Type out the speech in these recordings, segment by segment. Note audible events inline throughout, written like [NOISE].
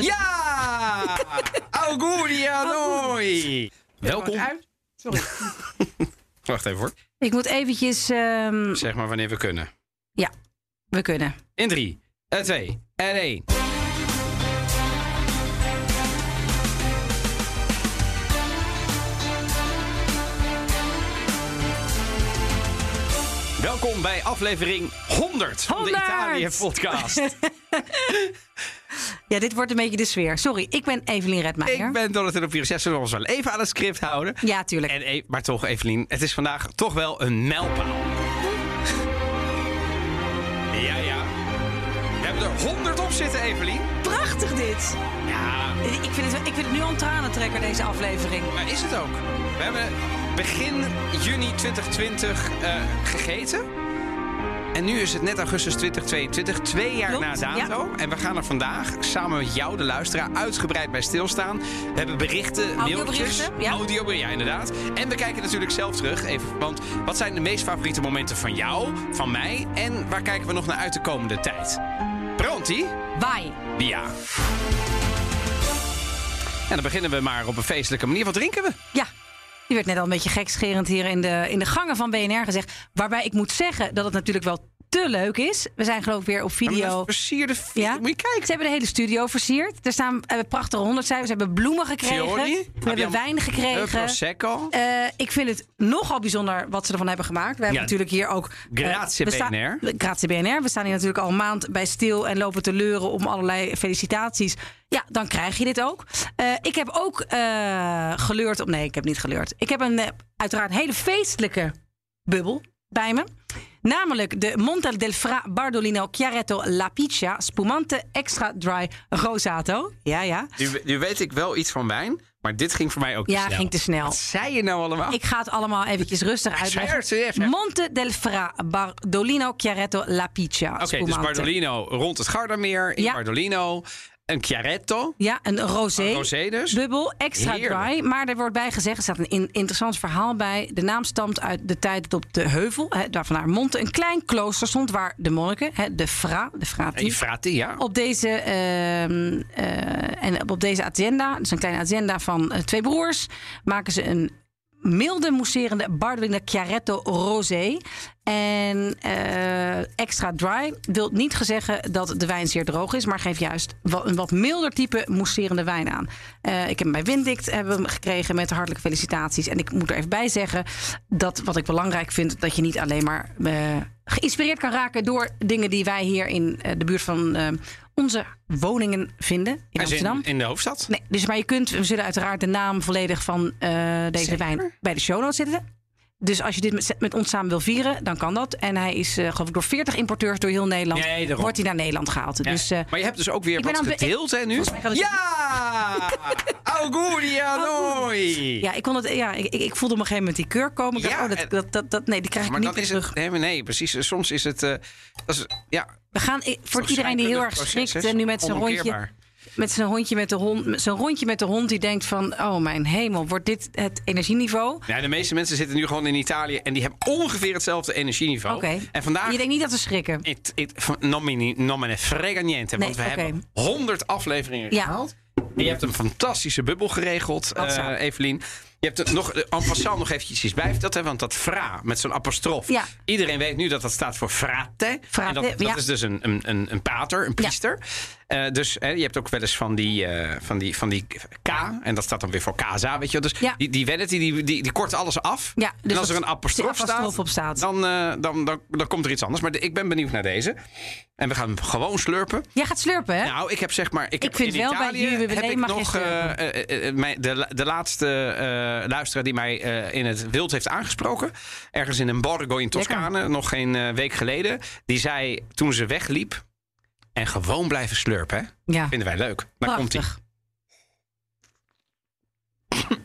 Ja! Auguria noi! Welkom. Uit. Sorry. [LAUGHS] Wacht even hoor. Ik moet eventjes... ehm, Zeg maar wanneer we kunnen. we kunnen. In drie, en twee, en één. Welkom bij aflevering 100 van de 100! Italië-podcast. [LAUGHS] Ja, dit wordt een beetje de sfeer. Sorry, ik ben Evelien Redmeijer. Ik ben Donatello. Ja, zullen we ons wel even aan het script houden? Ja, tuurlijk. En, e- maar toch, Evelien, het is vandaag toch wel een mijlpaal. Ja, ja. We hebben er 100 op zitten, Evelien. Prachtig dit. Ja, Ik vind het, ik vind het nu al een tranentrekker, deze aflevering. maar is het ook? We hebben begin juni 2020 eh, gegeten. En nu is het net augustus 2022, twee jaar Klopt, na dato. En we gaan er vandaag samen met jou, de luisteraar, uitgebreid bij stilstaan. We hebben berichten, mailtjes, ja. audio, ja inderdaad. En we kijken natuurlijk zelf terug. Even, want wat zijn de meest favoriete momenten van jou, van mij? En waar kijken we nog naar uit de komende tijd? Pronti? Vai. Ja. En dan beginnen we maar op een feestelijke manier. Wat drinken we? Ja. Die werd net al een beetje gekscherend hier in de, in de gangen van BNR gezegd. Waarbij ik moet zeggen dat het natuurlijk wel te leuk is. We zijn geloof ik weer op video. Versierde Ja. Moet je kijken. Ze hebben de hele studio versierd. Er staan eh, prachtige honderdcijfers. Ze hebben bloemen gekregen. Fiori. We hebben wijn Eh, gekregen. Prosecco. Eh, ik vind het nogal bijzonder wat ze ervan hebben gemaakt. We hebben Ja. natuurlijk hier ook... eh, Grazie we staan- BNR. Grazie BNR. We staan hier natuurlijk al een maand bij stil en lopen te leuren om allerlei felicitaties. Ja, dan krijg je dit ook. Eh, ik heb ook eh, geleurd op... Nee, ik heb niet geleurd. Ik heb een eh, uiteraard hele feestelijke bubbel bij me. Namelijk de Monte del Fra Bardolino Chiaretto La Piccia Spumante Extra Dry Rosato. Ja, ja. Nu, nu weet ik wel iets van wijn, maar dit ging voor mij ook te Ja, snel. ging te snel. Wat zei je nou allemaal? Ik ga het allemaal eventjes rustig [LAUGHS] uitleggen. Monte del Fra Bardolino Chiaretto La Piccia. Oké, dus. Bardolino rond het Gardameer. In Ja. Bardolino. Een Chiaretto. Ja, een rosé. Een rosé dus. Bubbel, extra Heerlijk. dry. Maar er wordt bij gezegd, er staat een in- interessant verhaal bij. De naam stamt uit de tijd dat op de heuvel, hè, daar vandaar Monte, een klein klooster stond waar de monniken, hè, de fra, de En frati, die frati, ja. op deze, ehm, eh, en op deze agenda, dus een kleine agenda van eh, twee broers, maken ze een milde mousserende Bardolino Chiaretto Rosé. En eh, extra dry wil niet zeggen dat de wijn zeer droog is, maar geeft juist een wat milder type mousserende wijn aan. Eh, ik heb bij Windict hebben gekregen met hartelijke felicitaties. En ik moet er even bij zeggen dat wat ik belangrijk vind, dat je niet alleen maar eh, geïnspireerd kan raken door dingen die wij hier in de buurt van onze woningen vinden in Amsterdam. in, in de hoofdstad. Nee, dus maar je kunt, we zullen uiteraard de naam volledig van eh, deze Zeker. wijn bij de show notes zetten. Dus als je dit met, met ons samen wil vieren, dan kan dat. En hij is, eh, geloof ik, door 40 importeurs door heel Nederland. Nee, daarom. wordt hij naar Nederland gehaald. Ja. Dus eh, maar je hebt dus ook weer wat gedeeld, hè, nu? Ja! [LAUGHS] Auguria noi! ja, ik, kon het, ja ik, ik, voelde op een gegeven moment die keur komen. Dacht, Ja, oh, dat, dat, dat, dat, nee, die krijg ik Maar niet meer terug. het... Nee, nee, precies. Soms is het... eh, dat is, ja, We gaan voor iedereen die heel erg schrikt en nu met zijn rondje. Met zijn hondje met de hond, zijn rondje met de hond, die denkt van, oh mijn hemel, wordt dit het energieniveau? Ja, de meeste mensen zitten nu gewoon in Italië en die hebben ongeveer hetzelfde energieniveau. Oké. En vandaag. Je denkt niet dat we schrikken. Het, het, van- non me, ni- non me ne frega niente. Want Nee, we hebben 100 afleveringen Ja. gehaald. En je hebt een fantastische bubbel geregeld, eh, Evelien. Je hebt het nog, en passant nog eventjes iets bij. Hè, want dat fra met zo'n apostrof. Ja. Iedereen weet nu dat dat staat voor frate. Frate, en dat, dat ja. is dus een, een, een, een pater, een priester. Eh, dus hè, je hebt ook wel eens van die, eh, van, die, van die K. En dat staat dan weer voor casa, weet je. Dus Ja. die, die die, die, die, korten alles af. Ja, dus en als er een apostrof, staat, op staat. Dan, eh, dan, dan, dan komt er iets anders. Maar de- ik ben benieuwd naar deze. En we gaan hem gewoon slurpen. Jij gaat slurpen, hè? Nou, ik heb zeg maar. Ik, heb vind in wel, bij Italië Juwelen heb ik nog mijn- de, de laatste luisteraar die mij in het wild heeft aangesproken. Ergens in een borgo in Toscane, nog geen week geleden. Die zei toen ze wegliep. En gewoon blijven slurpen, hè? Ja. Vinden wij leuk. Daar komt. Prachtig. [LAUGHS]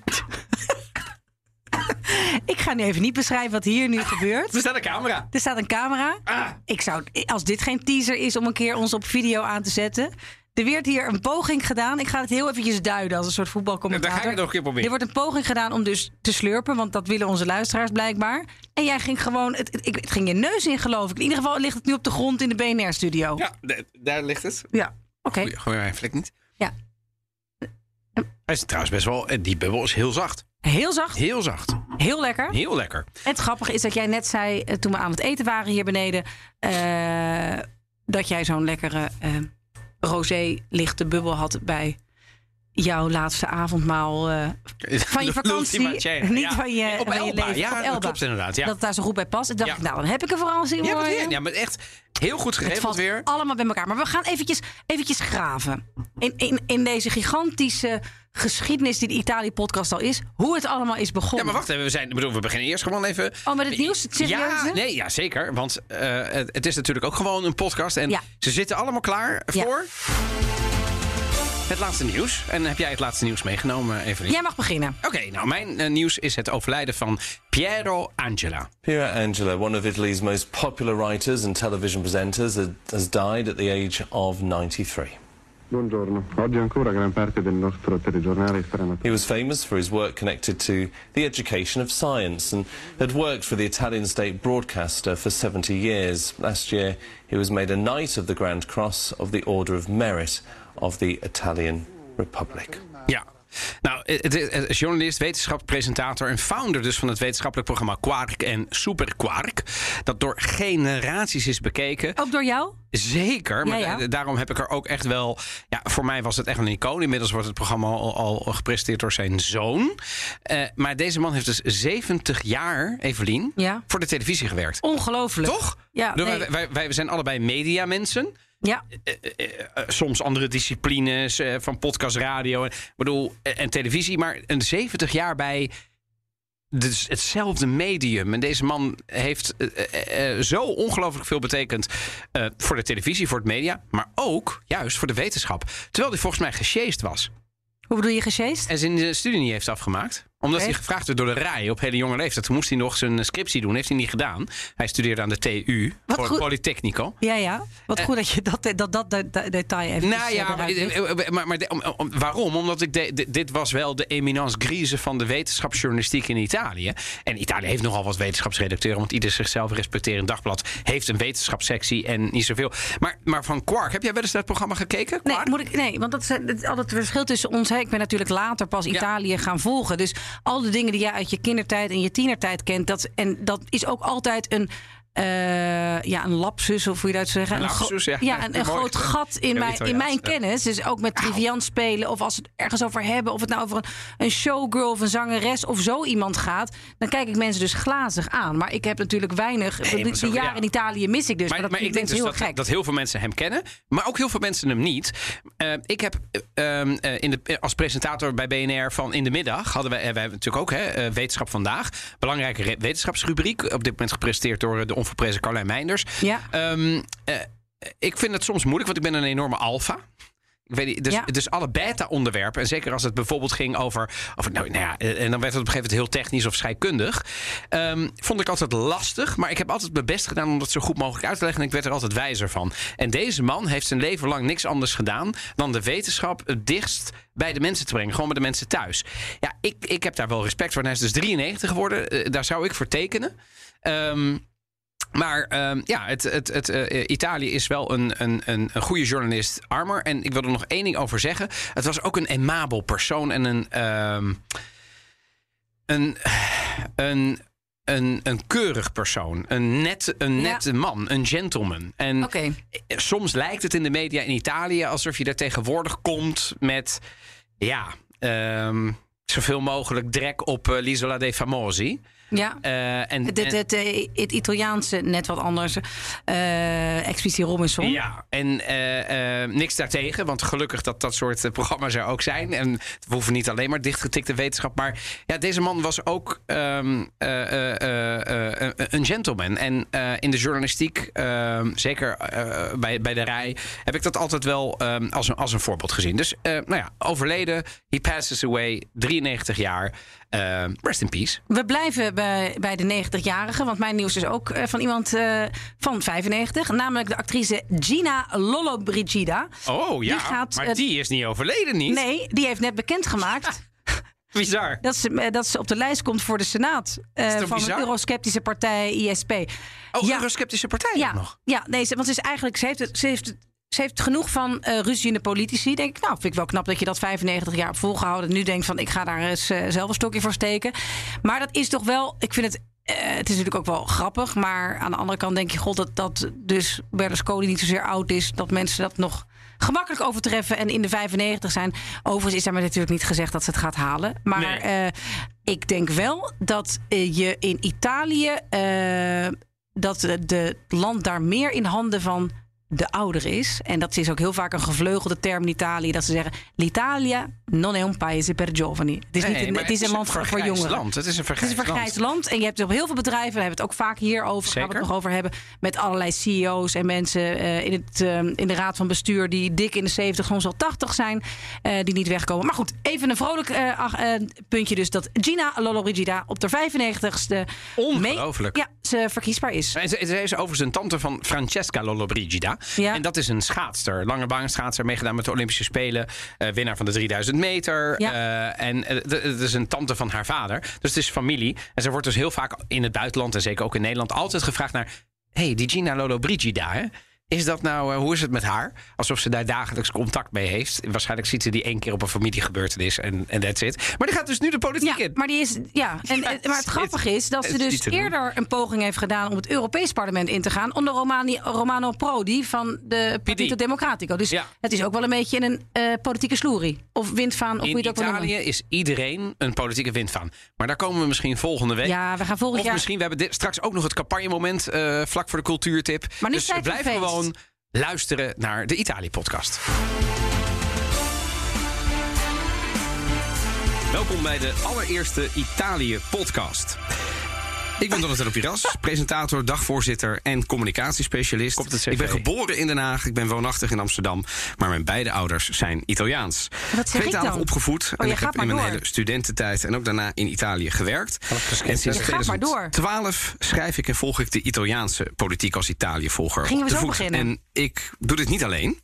Ik ga nu even niet beschrijven wat hier nu gebeurt. [LAUGHS] Er staat een camera. Er staat een camera. Ah. Ik zou, als dit geen teaser is om een keer ons op video aan te zetten. Er werd hier een poging gedaan. Ik ga het heel eventjes duiden als een soort Dan ga voetbalcommentator. ik het nog een keer Er proberen. wordt een poging gedaan om dus te slurpen, want dat willen onze luisteraars blijkbaar. En jij ging gewoon, het, het, ik- het ging je neus in geloof ik. In ieder geval ligt het nu op de grond in de BNR-studio. Ja, daar ligt het. Ja, oké. Goeie, goeie mijn vlek niet. Ja. Hij is trouwens best wel... eh, Die bubbel is heel zacht. Heel zacht, Heel zacht. heel lekker. Heel lekker. En het grappige is dat jij net zei, eh, toen we aan het eten waren hier beneden, eh, dat jij zo'n lekkere rosé lichte bubbel had bij jouw laatste avondmaal eh, van je vakantie. Niet van je, Op van je Elba. leven. Ja, op dat Elba. klopt inderdaad. Ja. Dat het daar zo goed bij past. Ik dacht, Ja. nou, dan heb ik een verrassing Ja, voor maar, je. weer- ja, maar echt heel goed Het geregeld weer. allemaal bij elkaar. Maar we gaan eventjes, eventjes graven. In, in, in deze gigantische geschiedenis die de Italië-podcast al is. Hoe het allemaal is Ja, begonnen. maar wacht even. We, zijn, bedoel, we beginnen eerst gewoon even... Oh, met het nieuws? Het serieuze? Ja, nee, ja, zeker. Want eh, het, het is natuurlijk ook gewoon een podcast. En Ja. ze zitten allemaal klaar Ja. voor het laatste nieuws. En heb jij het laatste nieuws meegenomen, Evelien? Jij mag beginnen. Oké, nou, mijn eh, nieuws is het overlijden van Piero Angela. Piera Angela, one of Italy's most popular writers and television presenters, has died at the age of 93. Buongiorno, oggi ancora gran parte del nostro telegiornale sarà He was famous for his work connected to the education of science and had worked for the Italian state broadcaster for 70 years. Last year, he was made a Knight of the Grand Cross of the Order of Merit of the Italian Republic. Ja. Nou, het is journalist, wetenschapspresentator en founder dus van het wetenschappelijk programma Quark en Super Quark. Dat door generaties is bekeken. Ook door jou? Zeker, maar Ja, ja. da- daarom heb ik er ook echt wel... Ja, voor mij was het echt een icoon. Inmiddels wordt het programma al, al gepresenteerd door zijn zoon. Eh, maar deze man heeft dus 70 jaar, Evelien, Ja. voor de televisie gewerkt. Ongelooflijk. Toch? Ja, nee. wij, wij, wij zijn allebei mediamensen. Ja, Eh, soms andere disciplines, eh, van podcast, radio. en- bedoel, eh, en televisie. Maar een 70 jaar bij dus hetzelfde medium. En deze man heeft eh, eh, eh, zo ongelooflijk veel betekend eh, voor de televisie, voor het media. Maar ook juist voor de wetenschap. Terwijl hij volgens mij gesjeest was. hoe bedoel je gesjeest? En zijn eh, studie niet heeft afgemaakt. Omdat hij gevraagd werd door de RAI op hele jonge leeftijd. Toen moest hij nog zijn scriptie doen. Heeft hij niet gedaan. Hij studeerde aan de TU. Wat voor goed. Polytechnico. Ja, ja. Wat goed dat je dat, dat, dat, dat, dat detail even Nou ja, maar, eh, maar, maar de- om- om- waarom? Omdat ik de, de- dit was wel de eminence grise van de wetenschapsjournalistiek in Italië. En Italië heeft nogal wat wetenschapsredacteuren, want ieder zichzelf respecterend dagblad heeft een wetenschapssectie en niet zoveel. Maar, maar van Quark, heb jij wel eens naar het programma gekeken? Nee, Quark? moet ik, nee, want dat is het, altijd het verschil tussen ons. Hè. Ik ben natuurlijk later pas Ja. Italië gaan volgen. Dus al de dingen die jij uit je kindertijd en je tienertijd kent. Dat, en dat is ook altijd een, eh, ja, een lapsus, of hoe je dat zou zeggen. Een lapsus, ja. ja, een, groot gat in, mijn, in mijn kennis. Dus ook met triviant spelen. Of als we het ergens over hebben. Of het nou over een, een showgirl of een zangeres of zo iemand gaat. Dan kijk ik mensen dus glazig aan. Maar ik heb natuurlijk weinig. Nee, zo- jaren ja. in Italië mis ik dus. Maar, Maar, maar dat ik denk dus heel dat, gek. dat heel veel mensen hem kennen, maar ook heel veel mensen hem niet. Eh, ik heb eh, ehm, eh, in de, als presentator bij BNR van In de Middag hadden wij, wij hebben natuurlijk ook hè, Wetenschap Vandaag. Belangrijke wetenschapsrubriek. Op dit moment gepresenteerd door de onverprezen Carlijn Meinders. Ja. Ehm, eh, ik vind het soms moeilijk, want ik ben een enorme alfa. Ik weet niet, dus, Ja. dus alle beta-onderwerpen, en zeker als het bijvoorbeeld ging over. over nou, nou ja, eh, en dan werd het op een gegeven moment heel technisch of scheikundig. ehm, vond ik altijd lastig, maar ik heb altijd mijn best gedaan om dat zo goed mogelijk uit te leggen. En ik werd er altijd wijzer van. En deze man heeft zijn leven lang niks anders gedaan dan de wetenschap het dichtst bij de mensen te brengen. Gewoon bij de mensen thuis. Ja, ik, ik heb daar wel respect voor. En hij is dus 93 geworden. Eh, daar zou ik voor tekenen. Ehm, maar ehm, ja, het, het, het, eh, Italië is wel een, een, een, goede journalist, Armer. En ik wil er nog één ding over zeggen. Het was ook een aimabel persoon en een, ehm, een, een, een, een keurig persoon. Een, net, een Ja. nette man, een gentleman. En soms lijkt het in de media in Italië alsof je daar tegenwoordig komt met, ja, ehm, zoveel mogelijk drek op eh, l'Isola dei Famosi. Ja. Eh, en, Het, het, eh, het Italiaanse net wat anders. Eh Expeditie Robinson. Ja, en niks daartegen, want gelukkig dat dat soort programma's er ook zijn. En we hoeven niet alleen maar dichtgetikte wetenschap. Maar ja, deze man was ook ehm, eh, eh, eh, eh, een gentleman. En in de journalistiek, ehm, zeker bij, bij de rij, heb ik dat altijd wel ehm, als, een, als een voorbeeld gezien. Dus nou ja, overleden, he passes away, 93 jaar. Eh, rest in peace. We blijven bij, bij de 90-jarige, want mijn nieuws is ook eh, van iemand eh, van 95. Namelijk de actrice Gina Lollobrigida. Oh ja, Die gaat, maar eh, die is niet overleden, niet? Nee, die heeft net bekendgemaakt [LAUGHS] Bizar. dat, ze, dat ze op de lijst komt voor de Senaat. van de eurosceptische partij ISP. Oh, Ja. eurosceptische partij Ja, nog. ja nee, ze, want ze is eigenlijk, ze heeft het, ze heeft het ze heeft genoeg van uh, ruzie in de politici. Denk ik, nou, vind ik wel knap dat je dat 95 jaar hebt volgehouden. Nu denkt van, ik ga daar eens uh, zelf een stokje voor steken. Maar dat is toch wel, ik vind het uh, het is natuurlijk ook wel grappig. Maar aan de andere kant denk je, god, dat, dat dus Berlusconi niet zozeer oud is. Dat mensen dat nog gemakkelijk overtreffen en in de 95 zijn. Overigens is daar natuurlijk niet gezegd dat ze het gaat halen. Maar nee. uh, ik denk wel dat uh, je in Italië. Dat het land daar meer in handen van de ouder is. En dat is ook heel vaak een gevleugelde term in Italië. Dat ze zeggen, l'Italia non è un paese per giovani. Het is, nee, niet een, het is een land voor, voor jongeren. Land. Het is een vergrijsd, het is een vergrijsd land. land. En je hebt op heel veel bedrijven, daar hebben we het ook vaak hierover, gaan we het nog over hebben, met allerlei CEO's en mensen uh, in, het, uh, in de raad van bestuur die dik in de 70, soms al 80 zijn, uh, die niet wegkomen. Maar goed, even een vrolijk puntje dus dat Gina Lollobrigida op de 95ste Ongelooflijk. Mee, ja, ze verkiesbaar is. En ze, ze is overigens een tante van Francesca Lollobrigida. Ja. En dat is een schaatster, lange baanschaatster, meegedaan met de Olympische Spelen, uh, winnaar van de 3000 meter. Ja. Uh, en het uh, is een tante van haar vader. Dus het is familie. En ze wordt dus heel vaak in het buitenland en zeker ook in Nederland altijd gevraagd naar: hey, die Gina Lollobrigida, hè? Is dat nou, uh, hoe is het met haar? Alsof ze daar dagelijks contact mee heeft. Waarschijnlijk ziet ze die één keer op een familiegebeurtenis en en that's it. Maar die gaat dus nu de politiek ja, in. Maar, die is, ja. [LAUGHS] En, Ja, maar het grappige is dat ze dus eerder een poging heeft gedaan om het Europees parlement in te gaan onder Romani, Romano Prodi van de Partito Democratico. Dus Ja. het is ook wel een beetje een eh, politieke sloerie. Of windvaan, of hoe je In het ook wil Italië noemen. is iedereen een politieke windvaan. Maar daar komen we misschien volgende week. Ja, we gaan volgend Of jaar. misschien, we hebben dit, straks ook nog het campagnemoment eh, vlak voor de cultuurtip. Maar nu dus blijf feest. Luisteren naar de Italië-podcast. Welkom bij de allereerste Italië-podcast. Ik ben Donatello Piras, presentator, dagvoorzitter en communicatiespecialist. Komt het CV? Ik ben geboren in Den Haag, ik ben woonachtig in Amsterdam. Maar mijn beide ouders zijn Italiaans. Wat zeg ik Tweetalig dan? opgevoed. Oh, en ik heb in mijn door. hele studententijd en ook daarna in Italië gewerkt. En sinds Je gaat maar door. 2012 schrijf ik en volg ik de Italiaanse politiek als Italië-volger. Gingen we zo beginnen? En ik doe dit niet alleen.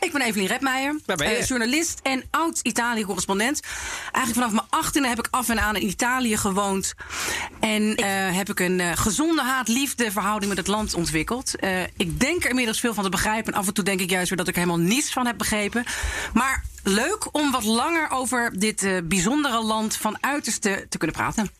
Ik ben Evelien Redmeijer, eh, journalist en oud-Italië-correspondent. Eigenlijk vanaf mijn achttiende heb ik af en aan in Italië gewoond. En eh, heb ik een eh, gezonde haat-liefde verhouding met het land ontwikkeld. Eh, ik denk er inmiddels veel van te begrijpen. En af en toe denk ik juist weer dat ik er helemaal niets van heb begrepen. Maar leuk om wat langer over dit eh, bijzondere land van uiterste te kunnen praten.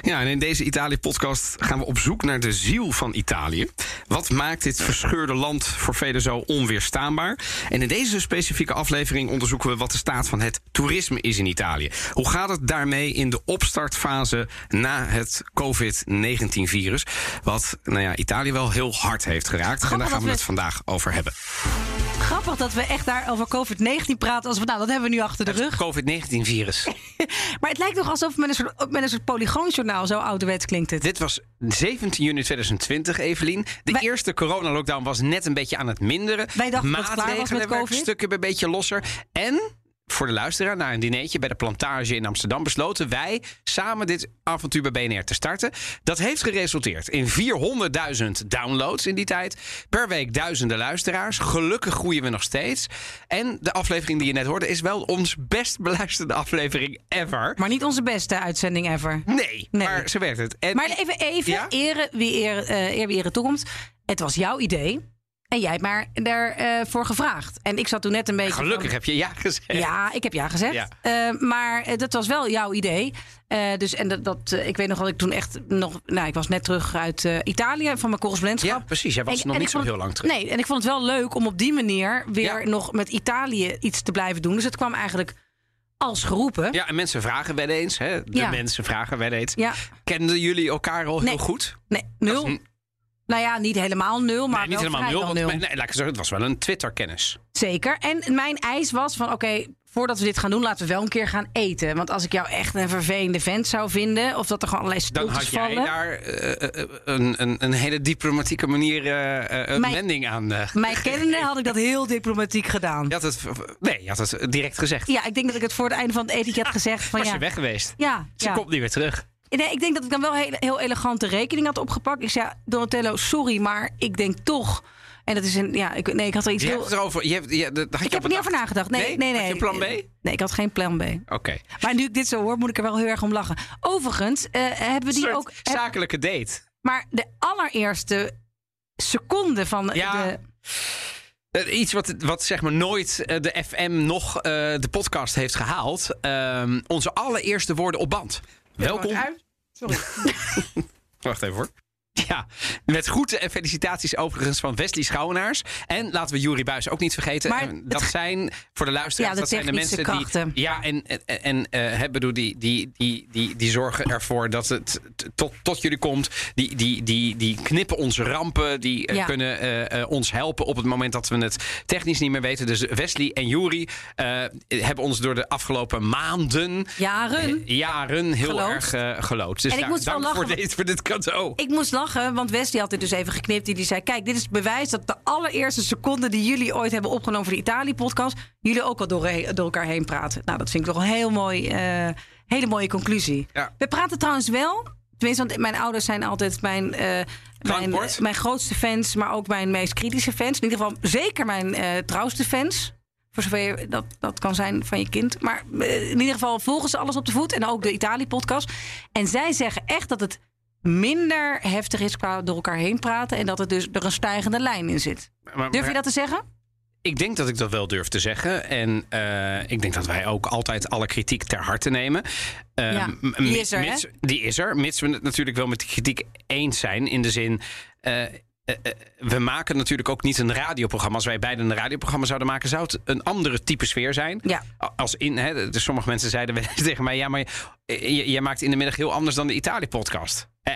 Ja, en in deze Italië-podcast gaan we op zoek naar de ziel van Italië. Wat maakt dit verscheurde land voor velen zo onweerstaanbaar? En in deze specifieke aflevering onderzoeken we wat de staat van het toerisme is in Italië. Hoe gaat het daarmee in de opstartfase na het COVID-19-virus? Wat nou ja, Italië wel heel hard heeft geraakt. En daar gaan we het vandaag over hebben. Grappig dat we echt daar over COVID-19 praten. Als we, nou, dat hebben we nu achter de rug. COVID-19-virus. [LAUGHS] Maar het lijkt toch alsof met een soort, een soort polygoonjournaal zo ouderwets klinkt het. Dit was 17 juni 2020, Evelien. De Wij- eerste coronalockdown was net een beetje aan het minderen. Wij dachten dat het klaar was Maatregelen met COVID. stukken een beetje losser. En voor de luisteraar, na een dinertje bij de plantage in Amsterdam... besloten wij samen dit avontuur bij BNR te starten. Dat heeft geresulteerd in 400.000 downloads in die tijd. Per week duizenden luisteraars. Gelukkig groeien we nog steeds. En de aflevering die je net hoorde... is wel ons best beluisterde aflevering ever. Maar niet onze beste uitzending ever. Nee, Nee. maar zo werkt het. En Maar even, even Ja? eren wie eer, eh, eer wie toekomt. Het was jouw idee. En jij hebt maar daarvoor voor gevraagd. En ik zat toen net een beetje. Gelukkig van- heb je ja gezegd. Ja, ik heb ja gezegd. Ja. Eh, maar eh, dat was wel jouw idee. Eh, dus en dat, dat eh, ik weet nog dat ik toen echt nog. Nou, ik was net terug uit eh, Italië van mijn correspondentschap. Ja, precies. Jij was En- nog en niet zo heel lang terug. Nee, en ik vond het wel leuk om op die manier weer Ja. nog met Italië iets te blijven doen. Dus het kwam eigenlijk als geroepen. Ja, en mensen vragen wel eens. Hè? De Ja. mensen vragen wel eens. Ja. Kenden jullie elkaar al heel goed? Nee, nul. Nou ja, niet helemaal nul, maar nee, niet helemaal nul. nee, laat ik zeggen, het was wel een Twitter-kennis. Zeker. En mijn eis was van oké, voordat we dit gaan doen, laten we wel een keer gaan eten. Want als ik jou echt een vervelende vent zou vinden, of dat er gewoon allerlei Dan stoltjes had jij vallen. daar eh, eh, een, een, een hele diplomatieke manier eh, eh, een Mijn- wending aan. eh, [LAUGHS] Mij kennende had ik dat heel diplomatiek gedaan. je had het, nee, je had het direct gezegd. Ja, ik denk dat ik het voor het einde van het eten had gezegd. Van, Was ja, je weg geweest? Ja, Ze ja. komt niet weer terug. Nee, ik denk dat ik dan wel heel, heel elegant de rekening had opgepakt. Ik zei, Donatello, sorry, maar ik denk toch... En dat is een, ja, ik, nee, ik had er iets Je heel... hebt erover. Je hebt, je, had je Ik heb er niet over nagedacht. Nee, nee, nee. Had je plan B? Nee, ik had geen plan B. Oké. Maar nu ik dit zo hoor, moet ik er wel heel erg om lachen. Overigens, eh, hebben we die Soort ook... heb- zakelijke date. Maar de allereerste seconde van Ja. de... Eh, iets wat, wat zeg maar nooit eh, de FM nog eh, de podcast heeft gehaald. Ehm, onze allereerste woorden op band. Welkom. Sorry. [LAUGHS] Wacht even hoor. [LAUGHS] Ja, met groeten en felicitaties overigens van Wesley Schouwenaars. En laten we Jurie Buis ook niet vergeten. Maar dat het- zijn voor de luisteraars, Ja, de dat zijn de mensen krachten. die... Ja, en, en, en eh, bedoel, die, die, die, die, die zorgen ervoor dat het tot, tot jullie komt. Die, die, die, die knippen onze rampen. Die eh, Ja. kunnen eh, ons helpen op het moment dat we het technisch niet meer weten. Dus Wesley en Jurie eh, hebben ons door de afgelopen maanden... Jaren. jaren heel erg geloodst. Dus En ik dank voor, dit, voor dit cadeau. Ik moest lachen, want Wesley had dit dus even geknipt. Die zei: Kijk, dit is bewijs dat de allereerste seconde die jullie ooit hebben opgenomen voor de Italië-podcast. jullie ook al door, door elkaar heen praten. Nou, dat vind ik toch een heel mooi, eh, hele mooie conclusie. Ja. We praten trouwens wel. Tenminste, want mijn ouders zijn altijd mijn, eh, mijn, mijn grootste fans, maar ook mijn meest kritische fans. In ieder geval zeker mijn eh, trouwste fans. Voor zover je dat, dat kan zijn van je kind. Maar eh, in ieder geval volgen ze alles op de voet. En ook de Italië-podcast. En zij zeggen echt dat het minder heftig is qua door elkaar heen praten. En dat het dus er een stijgende lijn in zit. Maar- Durf je dat te zeggen? Ik denk dat ik dat wel durf te zeggen. En eh, ik denk dat wij ook altijd alle kritiek ter harte nemen. Eh, Ja, die is er, mits- Die is er. Mits we het natuurlijk wel met die kritiek eens zijn. In de zin. eh, we maken natuurlijk ook niet een radioprogramma. Als wij beiden een radioprogramma zouden maken, zou het een andere type sfeer zijn. Ja. Als in, hè, dus sommige mensen zeiden [LAUGHS] tegen mij: ja, maar je- jij maakt in de middag heel anders dan de Italië-podcast. Eh,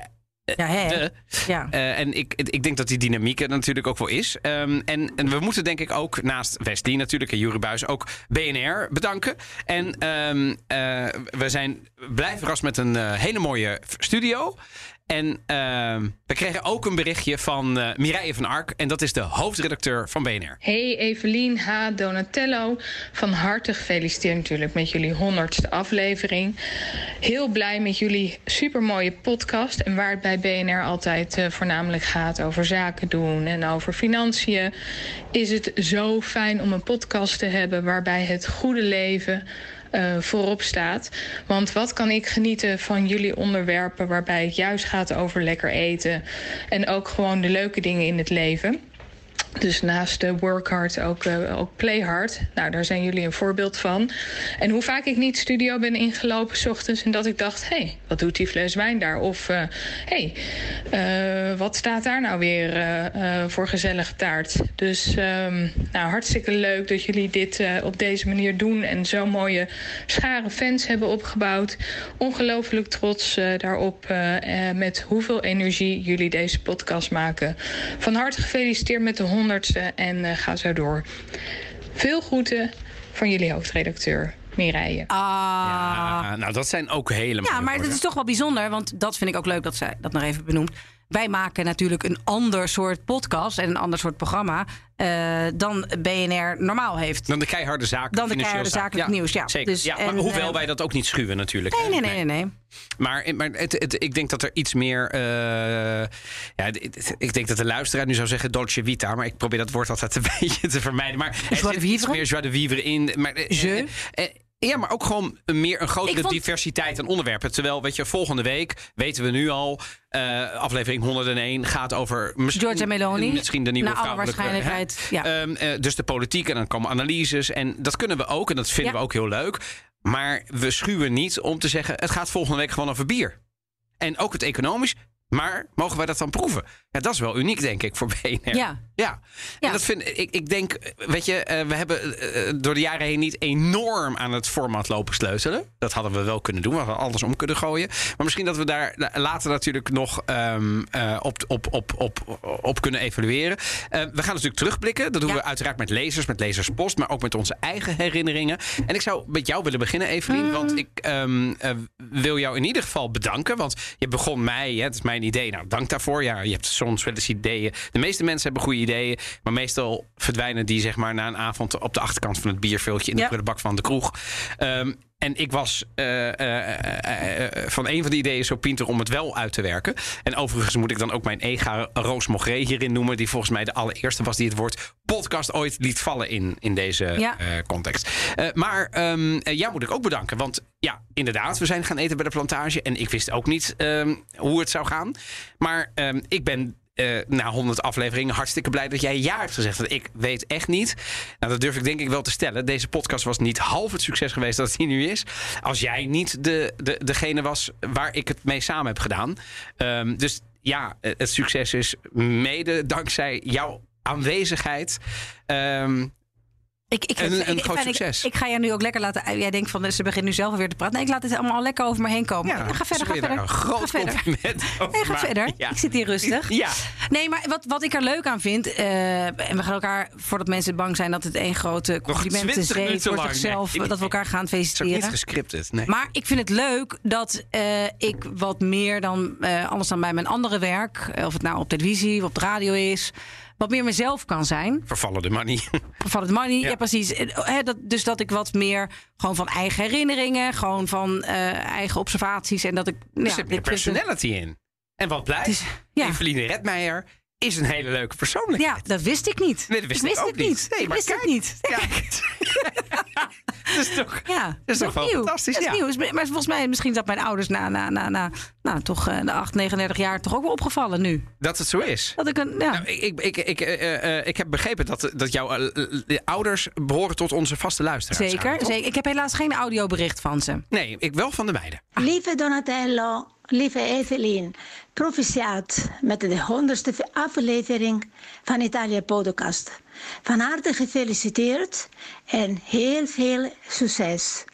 Ja, hè? Ja. eh, en ik, ik denk dat die dynamiek er natuurlijk ook wel is. Ehm, en, en we moeten denk ik ook naast Wesley natuurlijk en Jurie Buis ook BNR bedanken. En ehm, eh, we zijn blij verrast met een eh, hele mooie studio. En ehm, we kregen ook een berichtje van eh Mireille van Ark. En dat is de hoofdredacteur van BNR. Hey Evelien H. Donatello, van harte gefeliciteerd natuurlijk met jullie honderdste aflevering. Heel blij met jullie supermooie podcast. En waar het bij BNR altijd eh, voornamelijk gaat over zaken doen en over financiën, is het zo fijn om een podcast te hebben waarbij het goede leven eh, voorop staat. Want wat kan ik genieten van jullie onderwerpen waarbij het juist gaat over lekker eten en ook gewoon de leuke dingen in het leven. Dus naast de work hard ook, eh, ook play hard. Nou, daar zijn jullie een voorbeeld van. En hoe vaak ik niet studio ben ingelopen 's ochtends en dat ik dacht: hé, hey, wat doet die fles wijn daar? Of hé, hey, eh, wat staat daar nou weer eh, eh, voor gezellige taart? Dus ehm, nou, hartstikke leuk dat jullie dit eh, op deze manier doen en zo'n mooie schare fans hebben opgebouwd. Ongelooflijk trots eh, daarop eh, eh, met hoeveel energie jullie deze podcast maken. Van harte gefeliciteerd met de honderdste en eh, ga zo door. Veel groeten van jullie hoofdredacteur Mireille. Ah. Ah, nou, dat zijn ook hele Ja, maar dat is toch wel bijzonder, want dat vind ik ook leuk dat zij dat nog even benoemt. Wij maken natuurlijk een ander soort podcast en een ander soort programma eh, dan BNR normaal heeft. Dan de keiharde zaken. Dan de keiharde zaken. zakelijk nieuws, ja. Zeker. Dus, ja, maar en, hoewel eh, wij dat ook niet schuwen natuurlijk. Nee, nee, nee, nee. nee. Maar, maar het, het- ik denk dat er iets meer. eh, ja, het- ik denk dat de luisteraar nu zou zeggen Dolce Vita. Maar ik probeer dat woord altijd een [LAUGHS] beetje te vermijden. Maar er zit iets meer joie de vivre in. Maar, eh, Je? Ja, maar ook gewoon meer een grotere vond- diversiteit aan onderwerpen. Terwijl, weet je, volgende week weten we nu al. eh, aflevering 101 gaat over. Misschien, Giorgia Meloni. Misschien de nieuwe Naar alle vrouwelijke, waarschijnlijkheid, ja. Ehm, eh, dus de politiek en dan komen analyses. En dat kunnen we ook. En dat vinden Ja. we ook heel leuk. Maar we schuwen niet om te zeggen: het gaat volgende week gewoon over bier. En ook het economisch. Maar mogen wij dat dan proeven? Ja, dat is wel uniek, denk ik, voor [LAUGHS] BNR. Ja. Ja. Ja. En dat vind ik, ik denk, weet je, eh, we hebben eh, door de jaren heen niet enorm aan het format lopen sleutelen. Dat hadden we wel kunnen doen, we hadden alles om kunnen gooien. Maar misschien dat we daar la- later natuurlijk nog ehm, eh, op, op, op, op, op kunnen evalueren. Eh, we gaan natuurlijk terugblikken. Dat doen Ja. we uiteraard met lezers, met lezerspost, maar ook met onze eigen herinneringen. En ik zou met jou willen beginnen, Evelien. Mm. Want ik ehm, eh, wil jou in ieder geval bedanken. Want je begon mij, hè, het is mijn idee. Nou, dank daarvoor. Ja, je hebt soms wel eens ideeën. De meeste mensen hebben goede ideeën. Maar meestal verdwijnen die zeg maar na een avond op de achterkant van het bierveeltje in de prullenbak van de kroeg. Ehm, en ik was eh, eh, eh, van een van die ideeën zo pinter om het wel uit te werken. En overigens moet ik dan ook mijn ega Roos Mogré hierin noemen. Die volgens mij de allereerste was die het woord podcast ooit liet vallen in, in deze Ja. context. Maar eh, jou moet ik ook bedanken. Want ja, inderdaad, we zijn gaan eten bij de plantage. En ik wist ook niet ehm, hoe het zou gaan. Maar ehm, ik ben eh, na 100 afleveringen hartstikke blij dat jij ja hebt gezegd. Want ik weet echt niet. Nou, dat durf ik denk ik wel te stellen. Deze podcast was niet half het succes geweest dat hier nu is. Als jij niet de, de, degene was waar ik het mee samen heb gedaan. Ehm, dus ja, het succes is mede dankzij jouw aanwezigheid. Ehm, Ik, ik, Een- ik- een groot succes. Ik, ga je nu ook lekker laten. Jij denkt van ze begint nu zelf weer te praten. Nee, ik laat het allemaal lekker over me heen komen. ja, Ja, ga verder, ga verder. Een groot ga verder. compliment Nee, ga verder. Ja. Ik zit hier rustig. Ja. Nee, maar wat, wat ik er leuk aan vind. eh, en we gaan elkaar, voordat mensen bang zijn dat het één grote complimenten 20 zee minuten voor zichzelf. Nee, dat we elkaar gaan Het is niet feliciteren. gescripted. Nee. Maar ik vind het leuk dat eh, ik wat meer dan, eh, anders dan bij mijn andere werk, eh, of het nou op televisie of op de radio is, wat meer mezelf kan zijn. Vervallen de money. [LAUGHS] Van het money, ja, Ja. precies. Hè, dat, dus dat ik wat meer gewoon van eigen herinneringen, gewoon van eh, eigen observaties en dat ik. Er ja, zit meer personality in. En wat blijkt, is- ja. Eveline Redmeijer is een hele leuke persoonlijkheid. Ja, dat wist ik niet. Nee, dat wist ik, wist ook het niet. niet. Nee, ik maar wist kijk. het niet. Ja. [LAUGHS] [LAUGHS] dat is toch... Ja, Dat is toch wel nieuw. fantastisch, Dat is ja. nieuw. Maar volgens mij, misschien dat mijn ouders na, na, na, na nou, toch eh, de 8, 39 jaar toch ook wel opgevallen nu. Dat het zo is. Dat ik een, ja. Nou, ik, ik, ik, ik, eh, eh, ik heb begrepen dat, dat jouw ouders behoren tot onze vaste luisteraars. zeker, zeker. Ik heb helaas geen audiobericht van ze. Nee, ik wel van de meiden. Lieve Donatello, lieve Evelien, proficiat met de honderdste aflevering van Italië Podcast. Van harte gefeliciteerd en heel veel succes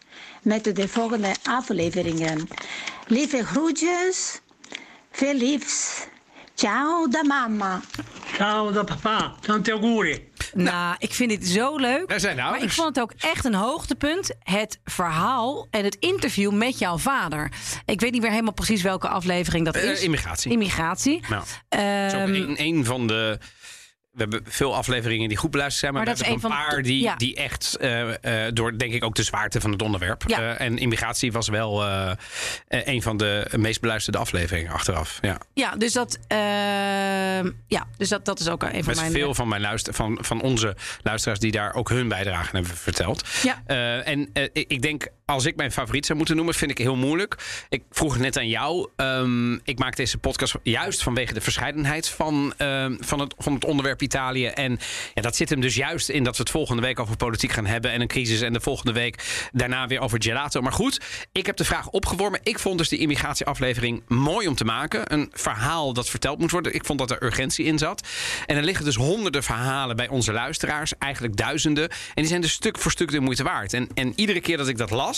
met de volgende afleveringen. Lieve groetjes, veel liefs. Ciao da mamma. Ciao da papà, tanti auguri. Nou, ik vind dit zo leuk. Daar zijn de Maar ik ouders. vond het ook echt een hoogtepunt. Het verhaal en het interview met jouw vader. Ik weet niet meer helemaal precies welke aflevering dat Eh, is. immigratie. Immigratie. Nou, dat is ook een, een van de. We hebben veel afleveringen die goed beluisterd zijn, maar, Maar we dat is hebben een paar de- die, ja. die echt eh, eh, door, denk ik, ook de zwaarte van het onderwerp. Ja. Eh, en immigratie was wel een van de meest beluisterde afleveringen achteraf. Ja. Ja, dus dat, ja, dus dat, dat is ook een van Met mijn... veel van, mijn luister, van, van onze luisteraars die daar ook hun bijdrage hebben verteld. Ja. En ik denk, als ik mijn favoriet zou moeten noemen, vind ik heel moeilijk. Ik vroeg het net aan jou. Ehm, ik maak deze podcast juist vanwege de verscheidenheid van, ehm, van, het, van het onderwerp Italië. En ja, dat zit hem dus juist in dat we het volgende week over politiek gaan hebben. En een crisis. En de volgende week daarna weer over gelato. Maar goed, ik heb de vraag opgeworpen. Ik vond dus die immigratieaflevering mooi om te maken. Een verhaal dat verteld moet worden. Ik vond dat er urgentie in zat. En er liggen dus honderden verhalen bij onze luisteraars. Eigenlijk duizenden. En die zijn dus stuk voor stuk de moeite waard. En, en iedere keer dat ik dat las,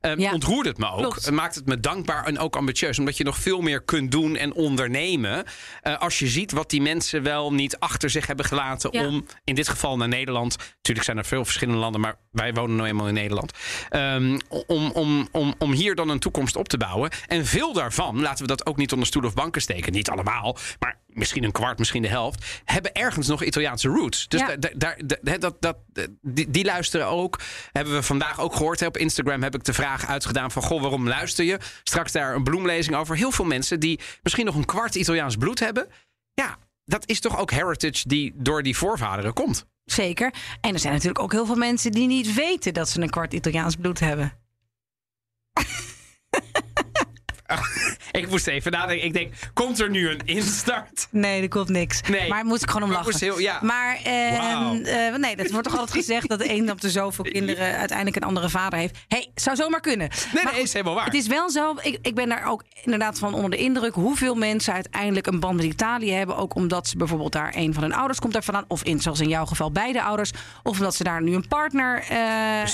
eh, Ja. ontroerde het me ook. Klopt. Het maakt het me dankbaar en ook ambitieus. Omdat je nog veel meer kunt doen en ondernemen. eh, als je ziet wat die mensen wel niet achter zich hebben gelaten. Ja. Om in dit geval naar Nederland. Natuurlijk zijn er veel verschillende landen. Maar wij wonen nou eenmaal in Nederland. Ehm, om, om, om, om hier dan een toekomst op te bouwen. En veel daarvan, laten we dat ook niet onder stoel of banken steken. Niet allemaal, maar misschien een kwart, misschien de helft. Hebben ergens nog Italiaanse roots. Dus Ja. daar, daar, dat, dat, die, die luisteren ook. Hebben we vandaag ook gehoord. hè. Op Instagram heb ik de vraag uitgedaan van... Goh, waarom luister je? Straks daar een bloemlezing over. Heel veel mensen die misschien nog een kwart Italiaans bloed hebben. Ja, dat is toch ook heritage die door die voorvaderen komt. Zeker. En er zijn natuurlijk ook heel veel mensen die niet weten dat ze een kwart Italiaans bloed hebben. [LAUGHS] Ik moest even nadenken. Ik denk, komt er nu een instart? Nee, er komt niks. Nee. Maar moet ik gewoon om Maar lachen. moest heel- ja. Maar eh, Wauw. eh, nee, dat wordt toch altijd gezegd dat de een op de zoveel [LAUGHS] kinderen uiteindelijk een andere vader heeft. hey, zou zomaar kunnen. Nee, Maar nee, is helemaal waar. Het is wel zo, ik, ik ben daar ook inderdaad van onder de indruk hoeveel mensen uiteindelijk een band met Italië hebben. Ook omdat ze bijvoorbeeld daar een van hun ouders komt daar vandaan. Of in, zoals in jouw geval beide ouders. Of omdat ze daar nu een partner eh,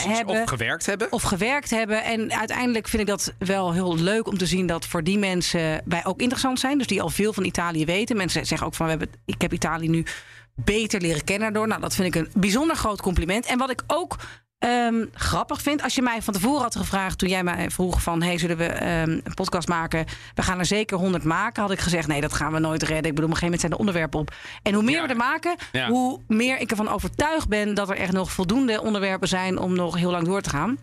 hebben. Of gewerkt hebben. of gewerkt hebben. En uiteindelijk vind ik dat wel heel leuk om te zien dat voor die mensen wij ook interessant zijn. Dus die al veel van Italië weten. Mensen zeggen ook van we hebben, ik heb Italië nu beter leren kennen door. Nou, dat vind ik een bijzonder groot compliment. En wat ik ook ehm, grappig vind, als je mij van tevoren had gevraagd toen jij mij vroeg van hey, zullen we ehm, een podcast maken? We gaan er zeker 100 maken. Had ik gezegd nee, dat gaan we nooit redden. Ik bedoel, op een gegeven moment zijn de onderwerpen op. En hoe meer Ja. we er maken, Ja. hoe meer ik ervan overtuigd ben dat er echt nog voldoende onderwerpen zijn om nog heel lang door te gaan.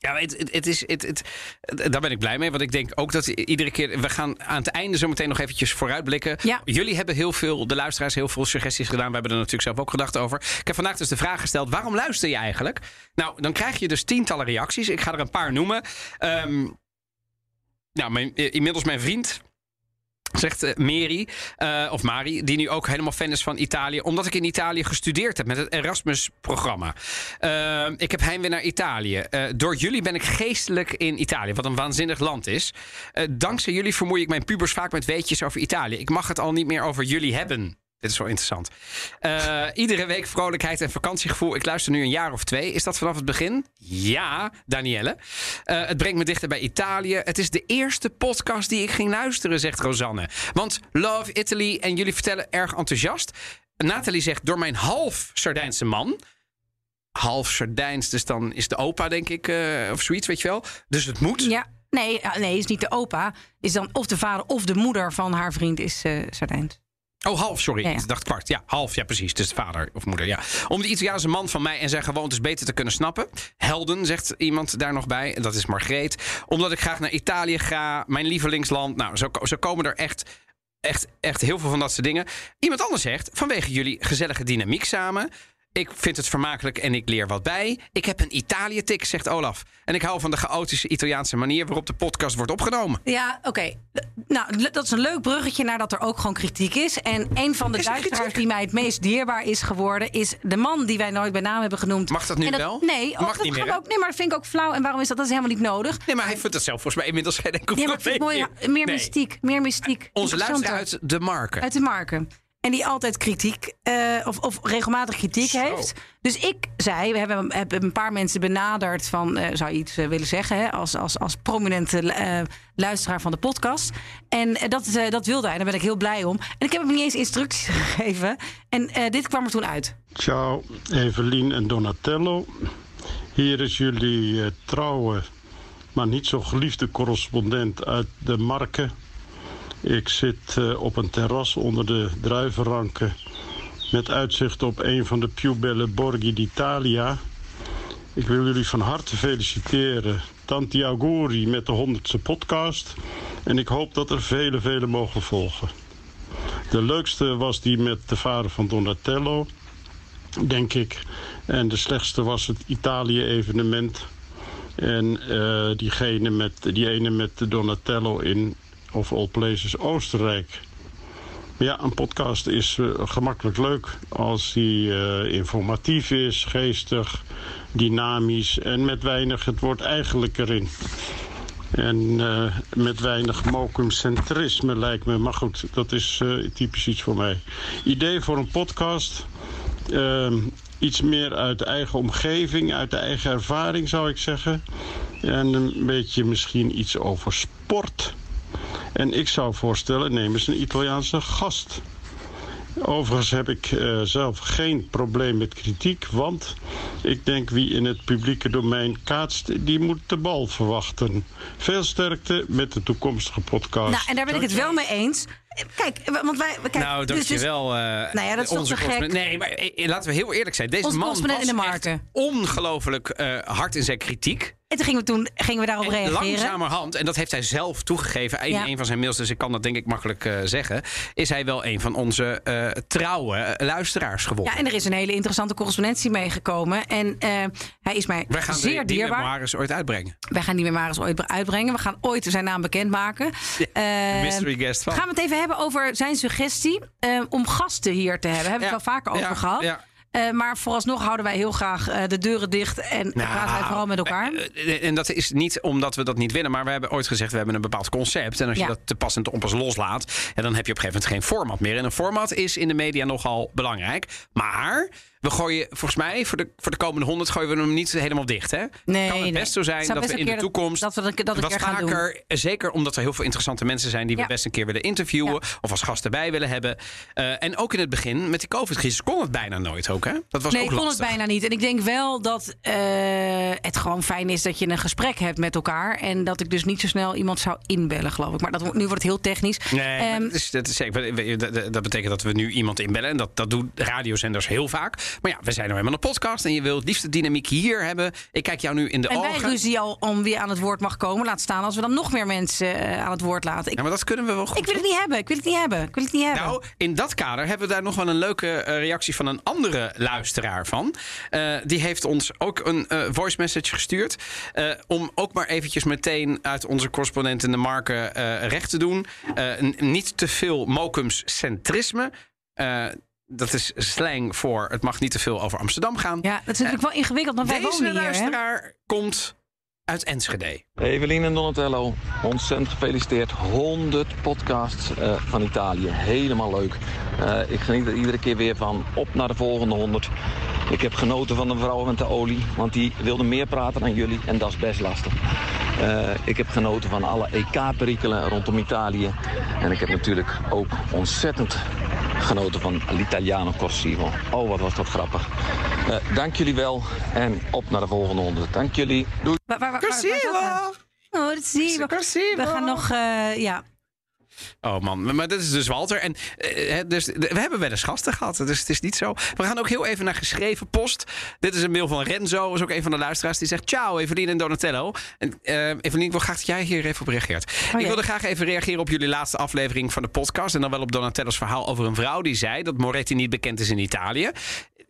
Ja, het, het, het is, het, het, het- daar ben ik blij mee. Want ik denk ook dat iedere keer... We gaan aan het einde zo meteen nog eventjes vooruitblikken. Ja. Jullie hebben heel veel, de luisteraars, heel veel suggesties gedaan. We hebben er natuurlijk zelf ook gedacht over. Ik heb vandaag dus de vraag gesteld, waarom luister je eigenlijk? Nou, dan krijg je dus tientallen reacties. Ik ga er een paar noemen. Ehm, nou, mijn, eh, inmiddels mijn vriend... Zegt eh, Mary, eh, of Mari, die nu ook helemaal fan is van Italië. Omdat ik in Italië gestudeerd heb met het Erasmus-programma. Eh, ik heb heimwee naar Italië. Door jullie ben ik geestelijk in Italië, wat een waanzinnig land is. Dankzij jullie vermoei ik mijn pubers vaak met weetjes over Italië. Ik mag het al niet meer over jullie hebben. Dit is wel interessant. Eh, iedere week vrolijkheid en vakantiegevoel. Ik luister nu een jaar of twee. Is dat vanaf het begin? Ja, Danielle. Eh, het brengt me dichter bij Italië. Het is de eerste podcast die ik ging luisteren, zegt Rosanne. Want Love Italy en jullie vertellen erg enthousiast. Nathalie zegt door mijn half Sardijnse man. Half Sardijns, dus dan is de opa, denk ik, eh, of zoiets, weet je wel. Dus het moet. Ja, nee, nee, is niet de opa. Is dan of de vader of de moeder van haar vriend is eh Sardijns. Oh, half, sorry. Ja, ja. Ik dacht kwart. Ja, half, ja, precies. Dus vader of moeder, ja. Om de Italiaanse man van mij en zijn gewoontes beter te kunnen snappen. Helden, zegt iemand daar nog bij. En dat is Margreet. Omdat ik graag naar Italië ga. Mijn lievelingsland. Nou, zo, zo komen er echt, echt, echt heel veel van dat soort dingen. Iemand anders zegt, vanwege jullie gezellige dynamiek samen... Ik vind het vermakelijk en ik leer wat bij. Ik heb een Italië-tik, zegt Olaf. En ik hou van de chaotische Italiaanse manier waarop de podcast wordt opgenomen. Ja, oké. Nou, dat is een leuk bruggetje naar dat er ook gewoon kritiek is. En een van de Is er luisteraars die mij het meest dierbaar is geworden... is de man die wij nooit bij naam hebben genoemd. Mag dat nu wel? Nee, Mag oh, dat niet meer, ook, nee, maar dat vind ik ook flauw. En waarom is dat? Dat is helemaal niet nodig. Nee, maar hij vindt het zelf volgens mij inmiddels geen enkel Nee, maar het mooi, ja, meer Nee. mystiek. Meer mystiek. Onze luisteraar uit de marken. Uit de marken. En die altijd kritiek, eh, of, of regelmatig kritiek Zo. heeft. Dus ik zei, we hebben, hebben een paar mensen benaderd van, eh, zou je iets eh, willen zeggen, hè, als, als, als prominente eh, luisteraar van de podcast. En dat, eh, dat wilde hij, daar ben ik heel blij om. En ik heb hem niet eens instructies [LAUGHS] gegeven. En eh, dit kwam er toen uit. Ciao, Evelien en Donatello. Hier is jullie trouwe, maar niet zo geliefde correspondent uit de Marken. Ik zit eh, op een terras onder de druivenranken met uitzicht op een van de più belle borghi d'Italia. Ik wil jullie van harte feliciteren. Tanti auguri met de honderdste podcast. En ik hoop dat er vele, vele mogen volgen. De leukste was die met de vader van Donatello denk ik. En de slechtste was het Italië-evenement. En eh, diegene met, die ene met Donatello in, of all places, Oostenrijk. Ja, een podcast is eh, gemakkelijk leuk als die eh, informatief is, geestig, dynamisch en met weinig het woord eigenlijk erin. En eh, met weinig mokumcentrisme lijkt me. Maar goed, dat is typisch iets voor mij. Idee voor een podcast. Ehm, iets meer uit de eigen omgeving, uit de eigen ervaring zou ik zeggen. En een beetje misschien iets over sport. En ik zou voorstellen, neem eens een Italiaanse gast. Overigens heb ik eh, zelf geen probleem met kritiek, want ik denk wie in het publieke domein kaatst, die moet de bal verwachten. Veel sterkte met de toekomstige podcast. Nou, en daar ben ik het wel mee eens. Kijk, want wij... Kijk, nou, dus- dus- dankjewel. eh Nou ja, dat is toch onze gek? correspondent. Nee, maar eh, laten we heel eerlijk zijn. Deze Onze man was in de echt marken. ongelooflijk eh, hard in zijn kritiek. En toen gingen we, toen gingen we daarop En reageren. langzamerhand, en dat heeft hij zelf toegegeven in Ja. een van zijn mails, dus ik kan dat denk ik makkelijk eh, zeggen, is hij wel een van onze eh, trouwe eh, luisteraars geworden. Ja, en er is een hele interessante correspondentie meegekomen. En eh, hij is mij Wij gaan zeer die, die dierbaar. ooit uitbrengen. Wij gaan die memoires ooit uitbrengen. We gaan ooit zijn naam bekendmaken. Eh, mystery guest van. Gaan we het even hebben over zijn suggestie eh, om gasten hier te hebben. Hebben we het wel vaker over gehad. ja. Eh, maar vooralsnog houden wij heel graag eh, de deuren dicht en praten wij vooral met elkaar. En dat is niet omdat we dat niet willen, maar we hebben ooit gezegd: we hebben een bepaald concept. En als je dat te pas en te onpas loslaat, en dan heb je op een gegeven moment geen format meer. En een format is in de media nogal belangrijk. Maar we gooien, volgens mij, voor de, voor de komende honderd gooien we hem niet helemaal dicht. Hè? Nee, kan het nee. best zo zijn dat we in de toekomst dat we dat- dat wat gaan doen. vaker, zeker omdat er heel veel interessante mensen zijn die we best een keer willen interviewen of als gasten bij willen hebben. Eh, en ook in het begin met die COVID-crisis kon het bijna nooit ook. Hè? Dat was nee, ook ik kon het bijna niet. En ik denk wel dat eh, het gewoon fijn is dat je een gesprek hebt met elkaar. En dat ik dus niet zo snel iemand zou inbellen, geloof ik. Maar dat, nu wordt het heel technisch. Nee, Ehm, dat, is, dat, is dat betekent dat we nu iemand inbellen. En dat, dat doen radiozenders heel vaak. Maar ja, we zijn nou helemaal een podcast en je wilt het liefst de dynamiek hier hebben. Ik kijk jou nu in de En wij ogen. ruzie al om wie aan het woord mag komen. Laat staan als we dan nog meer mensen eh, aan het woord laten. Ik, Ja, maar dat kunnen we wel goed. ik wil het niet hebben. Ik wil het niet hebben. Ik wil het niet hebben. Nou, in dat kader hebben we daar nog wel een leuke eh, reactie van een andere luisteraar van. Eh, die heeft ons ook een eh, voice message gestuurd. om ook maar eventjes meteen uit onze correspondent in de marken recht te doen. Niet te veel Mokums centrisme. Dat is slang voor het mag niet te veel over Amsterdam gaan. ja, dat is natuurlijk wel ingewikkeld, want wij Deze wonen hier. Hè? luisteraar komt uit Enschede. Evelien en Donatello, ontzettend gefeliciteerd. 100 podcasts eh, van Italië. Helemaal leuk. Eh, ik geniet er iedere keer weer van. Op naar de volgende 100. Ik heb genoten van de vrouw met de olie, want die wilde meer praten dan jullie en dat is best lastig. Eh, ik heb genoten van alle EK-perikelen rondom Italië. En ik heb natuurlijk ook ontzettend genoten van l'Italiano Corsivo. Oh, wat was dat grappig. Eh, dank jullie wel en op naar de volgende 100. Dank jullie. Doei. Gaan? Oh, dat zie je. We gaan nog, eh, ja. Oh man, maar dat is dus Walter. En, eh, dus, we hebben wel eens gasten gehad, dus het is niet zo. We gaan ook heel even naar geschreven post. Dit is een mail van Renzo, is ook een van de luisteraars. Die zegt, ciao Evelien en Donatello. En eh Evelien, ik wil graag dat jij hier even op reageert. ik jee. wilde graag even reageren op jullie laatste aflevering van de podcast. En dan wel op Donatello's verhaal over een vrouw die zei dat Moretti niet bekend is in Italië.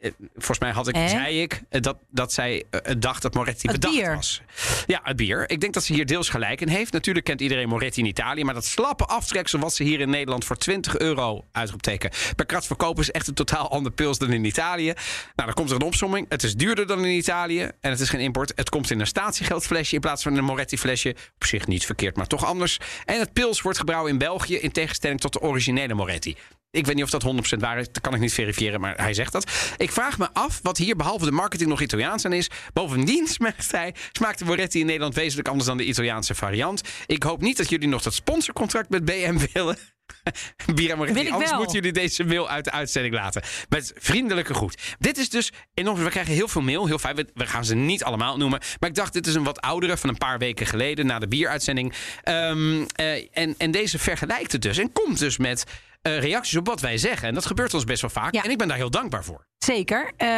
Eh, Volgens mij had ik, zei ik dat, dat zij dacht dat Moretti Het bedacht bier. was. Ja, het bier. Ik denk dat ze hier deels gelijk in heeft. Natuurlijk kent iedereen Moretti in Italië. Maar dat slappe aftreksel wat ze hier in Nederland voor 20 euro uitroepteken per krat verkopen is echt een totaal ander pils dan in Italië. Nou, dan komt er een opsomming. Het is duurder dan in Italië en het is geen import. Het komt in een statiegeldflesje in plaats van een Moretti flesje. Op zich niet verkeerd, maar toch anders. En het pils wordt gebrouwen in België in tegenstelling tot de originele Moretti. Ik weet niet of dat 100% waar is. Dat kan ik niet verifiëren, maar hij zegt dat. Ik vraag me af wat hier behalve de marketing nog Italiaans aan is. Bovendien [LAUGHS] smaakt hij, smaakt de Moretti in Nederland wezenlijk anders dan de Italiaanse variant. Ik hoop niet dat jullie nog dat sponsorcontract met BM willen. [LAUGHS] Bira Moretti, anders moeten jullie deze mail uit de uitzending laten. Met vriendelijke groet. Dit is dus enorm. We krijgen heel veel mail. Heel fijn. We, we gaan ze niet allemaal noemen. Maar ik dacht, dit is een wat oudere van een paar weken geleden. Na de bieruitzending. Ehm, eh, en, en deze vergelijkt het dus. En komt dus met eh, reacties op wat wij zeggen. En dat gebeurt ons best wel vaak. Ja. En ik ben daar heel dankbaar voor. Zeker. Eh,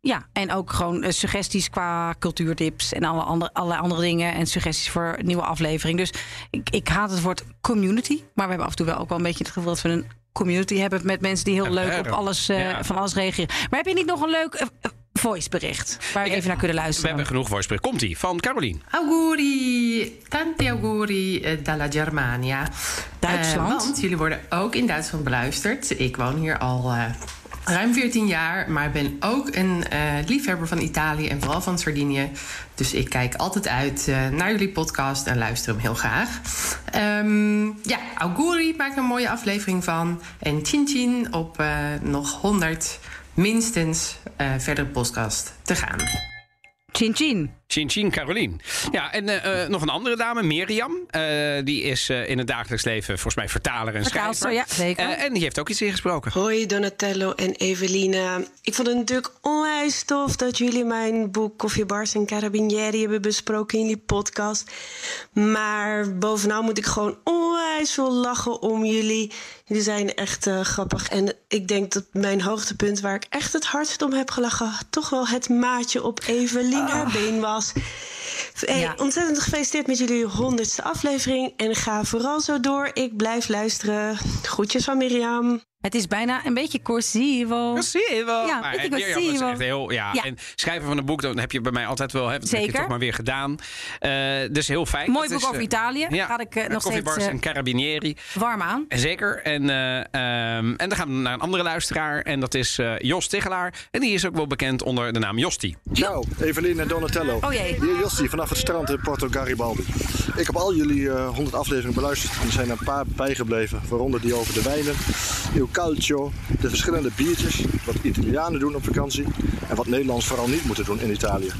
ja, en ook gewoon eh, suggesties qua cultuurtips en alle andere, allerlei andere dingen. En suggesties voor nieuwe aflevering. Dus ik, ik haat het woord community. Maar we hebben af en toe wel ook wel een beetje het gevoel dat we een community hebben met mensen die heel leuk op alles, van alles reageren. Maar heb je niet nog een leuk voicebericht waar we even naar kunnen We luisteren? hebben genoeg voicebericht. Komt-ie van Carolien. Auguri, tanti auguri eh, dalla Germania. Duitsland. Eh, want jullie worden ook in Duitsland beluisterd. Ik woon hier al eh, ruim 14 jaar, maar ben ook een eh, liefhebber van Italië en vooral van Sardinië. Dus ik kijk altijd uit eh, naar jullie podcast en luister hem heel graag. Ehm, ja, auguri, maak er een mooie aflevering van. En chin chin op eh, nog 100 minstens eh verdere podcast te gaan. Chin chin. Chin Chin Carolien. Ja, en eh, eh, nog een andere dame, Mirjam. Eh, die is eh, in het dagelijks leven volgens mij vertaler en Vertaalster, schrijver. ja, zeker. Eh, en die heeft ook iets ingesproken. Hoi Donatello en Evelina. Ik vond het natuurlijk onwijs tof dat jullie mijn boek Koffiebars en Carabinieri hebben besproken in die podcast. Maar bovenal moet ik gewoon onwijs veel lachen om jullie. Jullie zijn echt eh, grappig. En ik denk dat mijn hoogtepunt waar ik echt het hardst om heb gelachen... toch wel het maatje op Evelien haar been was. Hey, Ja. Ontzettend gefeliciteerd met jullie honderdste aflevering. En ga vooral zo door. Ik blijf luisteren. Groetjes van Mirjam. Het is bijna een beetje corsivo. Wel. Ja, maar weet ik wel, Mirjam zie je is wel. echt heel, ja. Ja. En schrijven van een boek, dan heb je bij mij altijd wel, hè, dat heb je Zeker. toch maar weer gedaan. Eh, dus heel fijn. Mooi Dat boek is, over eh, Italië. Ja, Ga ik eh, nog steeds Koffiebars eh, en Carabinieri. warm aan. Zeker. En, eh, ehm, en dan gaan we naar een andere luisteraar. En dat is eh, Jos Tigelaar. En die is ook wel bekend onder de naam Josti. Ciao, Evelien en Donatello. Oh jee. Hier Jossi vanaf het strand in Porto Garibaldi. Ik heb al jullie eh, 100 afleveringen beluisterd en er zijn er een paar bijgebleven. Waaronder die over de wijnen, il calcio, de verschillende biertjes, wat Italianen doen op vakantie en wat Nederlanders vooral niet moeten doen in Italië.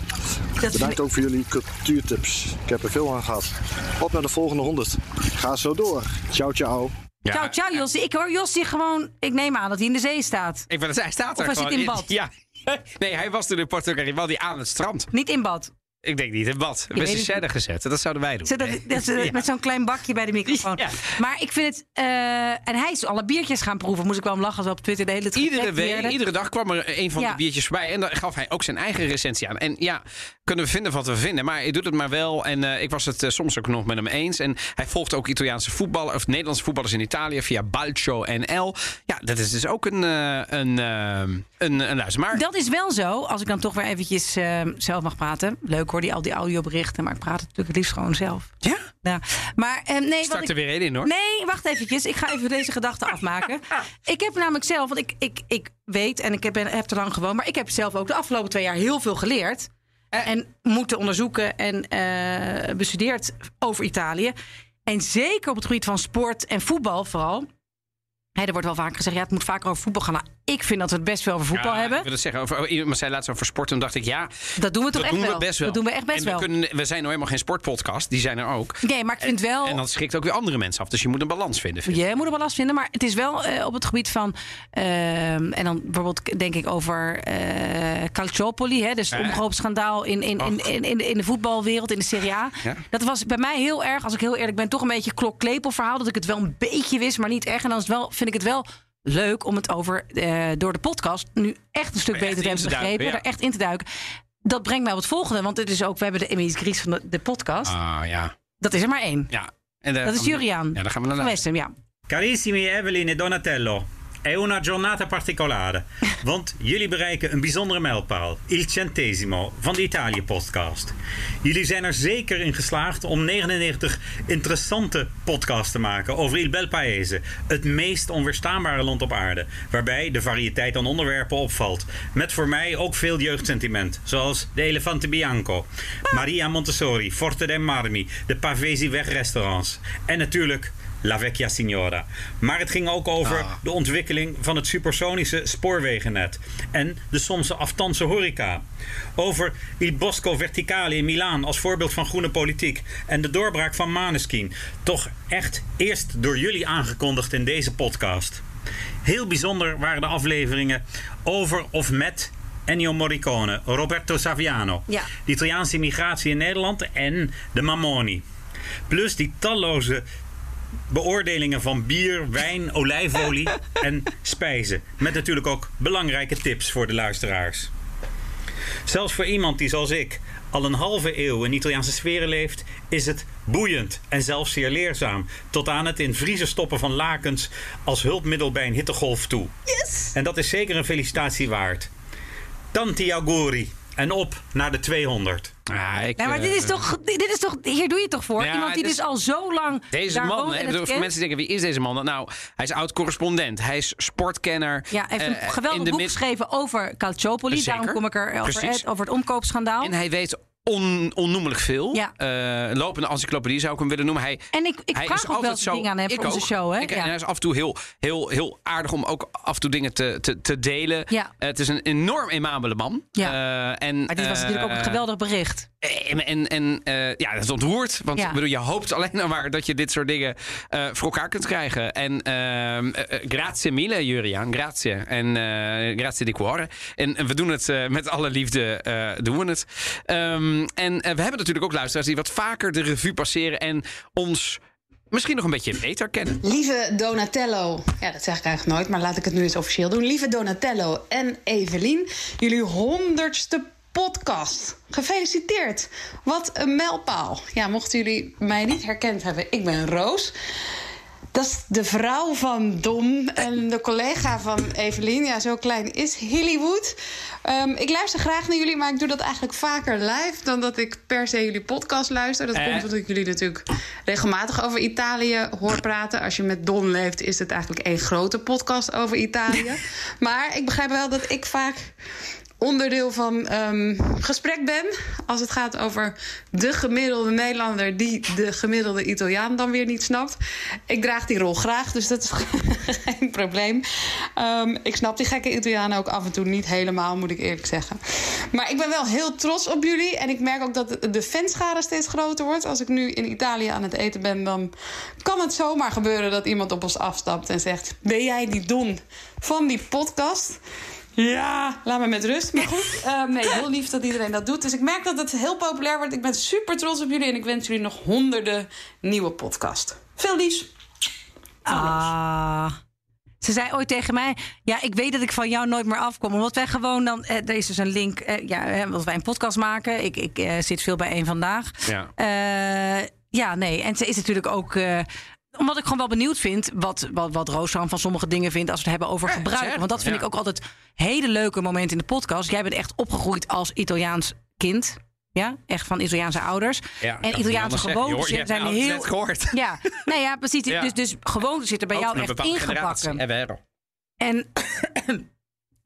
Dat Bedankt ook voor jullie cultuurtips. Ik heb er veel aan gehad. Op naar de volgende 100. Ga zo door. Ciao, ciao. Ja, ciao, ciao Jossie. Ik hoor Jossie gewoon... Ik neem aan dat hij in de zee staat. Ik ben, hij staat Of er hij zit in bad. Ja. [LAUGHS] Nee, hij was toen in Porto Garibaldi aan het strand. Niet in bad. Ik denk niet in bad. We zijn scène gezet. Dat zouden wij doen. Zet dat, Nee. dat, [LAUGHS] dat- met zo'n klein bakje bij de microfoon. [LAUGHS] Maar ik vind het... eh, en hij is alle biertjes gaan proeven. Moest ik wel om lachen als we op Twitter de hele tijd Iedere week, iedere dag kwam er een van Ja. de biertjes voorbij. En dan gaf hij ook zijn eigen recensie aan. En ja, kunnen we vinden wat we vinden. Maar hij doet het maar wel. En eh, ik was het eh, soms ook nog met hem eens. En hij volgt ook Italiaanse voetballers of Nederlandse voetballers in Italië via Balcio NL. Ja, dat is dus ook een, eh, een, een, een luister. Maar Dat is wel zo, als ik dan toch weer eventjes zelf mag praten. Leuk hoor, die, al die audioberichten. Maar ik praat het natuurlijk het liefst gewoon zelf. Ja? Ja. Maar nee, wat start ik, er weer één in hoor. Nee, wacht eventjes. Ik ga even deze gedachte afmaken. [LAUGHS] Ik heb namelijk zelf, want ik, ik, ik weet en ik heb, ben, heb te lang gewoond... maar ik heb zelf ook de afgelopen twee jaar heel veel geleerd. En moeten onderzoeken en eh, bestudeerd over Italië. En zeker op het gebied van sport en voetbal vooral... Hè, er wordt wel vaak gezegd, ja, het moet vaker over voetbal gaan. Ik vind dat we het best wel over voetbal Ja, hebben. Ik wil het zeggen. Over, iemand zei laatst over sport. En dacht ik, ja. Dat doen we toch echt doen wel. we best wel. Dat doen we echt best en we, wel. Kunnen, we zijn nou helemaal geen sportpodcast. Die zijn er ook. Nee, maar ik vind wel... En dat schrikt ook weer andere mensen af. Dus je moet een balans vinden. vind ik. Je moet er wel last vinden, maar het is wel eh, op het gebied van. ehm, en dan bijvoorbeeld denk ik over eh Calciopoli, hè, dus het Ja. omkoopschandaal in, in, in, in, in, de, in de voetbalwereld, in de Serie A. Ja. Dat was bij mij heel erg, als ik heel eerlijk ben, toch een beetje klokklepel verhaal. Dat ik het wel een beetje wist, maar niet echt. En dan is het wel, vind ik het wel leuk om het over eh, door de podcast nu echt een stuk beter te hebben begrepen. ja. Er echt in te duiken. Dat brengt mij op het volgende, want het is ook, we hebben de Emilie Gries van de, de podcast. Ah ja. Dat is er maar één. ja. En daar Dat is Juriaan. Ja, daar gaan we naar. Westem, ja. Carissimi Evelyn e Donatello, è una giornata particolare, want jullie bereiken een bijzondere mijlpaal, il centesimo, van de Italië-podcast. Jullie zijn er zeker in geslaagd om 99 interessante podcasts te maken over Il Bel Paese, het meest onweerstaanbare land op aarde, waarbij de variëteit aan onderwerpen opvalt, met voor mij ook veel jeugdsentiment, zoals de Elefante Bianco, Maria Montessori, Forte dei Marmi, de Pavesi wegrestaurants en natuurlijk La Vecchia Signora. Maar het ging ook over de ontwikkeling van het supersonische spoorwegennet en de soms aftanse horeca. Over Il Bosco Verticale in Milaan als voorbeeld van groene politiek en de doorbraak van Maneskin. Toch echt eerst door jullie aangekondigd in deze podcast. Heel bijzonder waren de afleveringen over of met Ennio Morricone, Roberto Saviano, Ja. de Italiaanse immigratie in Nederland en de Mamoni. Plus die talloze beoordelingen van bier, wijn, olijfolie [LAUGHS] en spijzen. Met natuurlijk ook belangrijke tips voor de luisteraars. Zelfs voor iemand die zoals ik al een halve eeuw in Italiaanse sferen leeft, is het boeiend en zelfs zeer leerzaam. Tot aan het in vriezer stoppen van lakens als hulpmiddel bij een hittegolf toe. Yes! En dat is zeker een felicitatie waard. Tanti auguri. En op naar de 200. Ja, ik, maar dit is eh, toch, dit is toch, hier doe je het toch voor? Ja, Iemand die dus is- al zo lang Deze daar man, woont hè, en bedoel, het voor kent. mensen denken, wie is deze man? Nou, hij is oud-correspondent. Hij is sportkenner. Ja, hij heeft een Eh, geweldig boek mid- geschreven over Calciopoli. Zeker. Daarom kom ik er over, het, over het omkoopschandaal. En hij weet on, onnoemelijk veel. Ja. Eh, lopende encyclopedie zou ik hem willen noemen. Hij, En ik, ik hij vraag ook wel dingen aan hem voor onze ook. show. Hè? Ik- En ja. hij is af en toe heel, heel, heel aardig om ook af en toe dingen te, te, te delen. Ja. Het is een enorm aimabele man. Ja. Eh, en, maar dit was natuurlijk ook een eh, geweldig bericht. En, en, en ja, dat is ontroerd. Want Ja. bedoel, je hoopt alleen [LAUGHS] maar dat je dit soort dingen voor elkaar kunt krijgen. En ehm, eh, eh, grazie mille, Juriaan. Grazie. En grazie di cuore. En, en we doen het met alle liefde, doen we het. Ehm, en eh, we hebben natuurlijk ook luisteraars die wat vaker de revue passeren en ons misschien nog een beetje beter kennen. Lieve Donatello, ja, dat zeg ik eigenlijk nooit, maar laat ik het nu eens officieel doen. Lieve Donatello en Evelien, jullie honderdste podcast. Gefeliciteerd. Wat een mijlpaal. Ja, mochten jullie mij niet herkend hebben, ik ben Roos. Dat is de vrouw van Dom en de collega van Evelien. Ja, zo klein is Hollywood. Ehm, ik luister graag naar jullie, maar ik doe dat eigenlijk vaker live dan dat ik per se jullie podcast luister. Dat Eh. komt omdat ik jullie natuurlijk regelmatig over Italië hoor praten. Als je met Don leeft, is het eigenlijk één grote podcast over Italië. [LAUGHS] maar ik begrijp wel dat ik vaak onderdeel van ehm, gesprek ben. Als het gaat over de gemiddelde Nederlander die de gemiddelde Italiaan dan weer niet snapt. Ik draag die rol graag, dus dat is [LAUGHS] geen probleem. Ehm, ik snap die gekke Italianen ook af en toe niet helemaal, moet ik eerlijk zeggen. Maar ik ben wel heel trots op jullie. En ik merk ook dat de fanschade steeds groter wordt. Als ik nu in Italië aan het eten ben, dan kan het zomaar gebeuren dat iemand op ons afstapt en zegt: Ben jij die Don van die podcast? Ja, laat me met rust. Maar goed, eh, nee, heel lief dat iedereen dat doet. Dus ik merk dat het heel populair wordt. Ik ben super trots op jullie en ik wens jullie nog honderden nieuwe podcasts. Veel liefs. Ah. Ze zei ooit tegen mij: Ja, ik weet dat ik van jou nooit meer afkom. Omdat wij gewoon dan. Eh, er is dus een link. Eh, ja, hè, omdat wij een podcast maken. Ik, ik eh, zit veel bij één vandaag. Ja. Eh, ja, nee. En ze is natuurlijk ook. eh, omdat ik gewoon wel benieuwd vind wat, wat, wat van sommige dingen vindt als we het hebben over gebruik. Want dat vind ja. ik ook altijd hele leuke momenten in de podcast. Jij bent echt opgegroeid als Italiaans kind. Ja, echt van Italiaanse ouders. Ja, en Italiaanse zeggen. Gewoontes hebt zijn altijd heel. net gehoord. Ja, nou ja, precies. [LAUGHS] Dus, dus gewoontes zitten bij Ook jou echt ingebakken. En [CLEARS THROAT]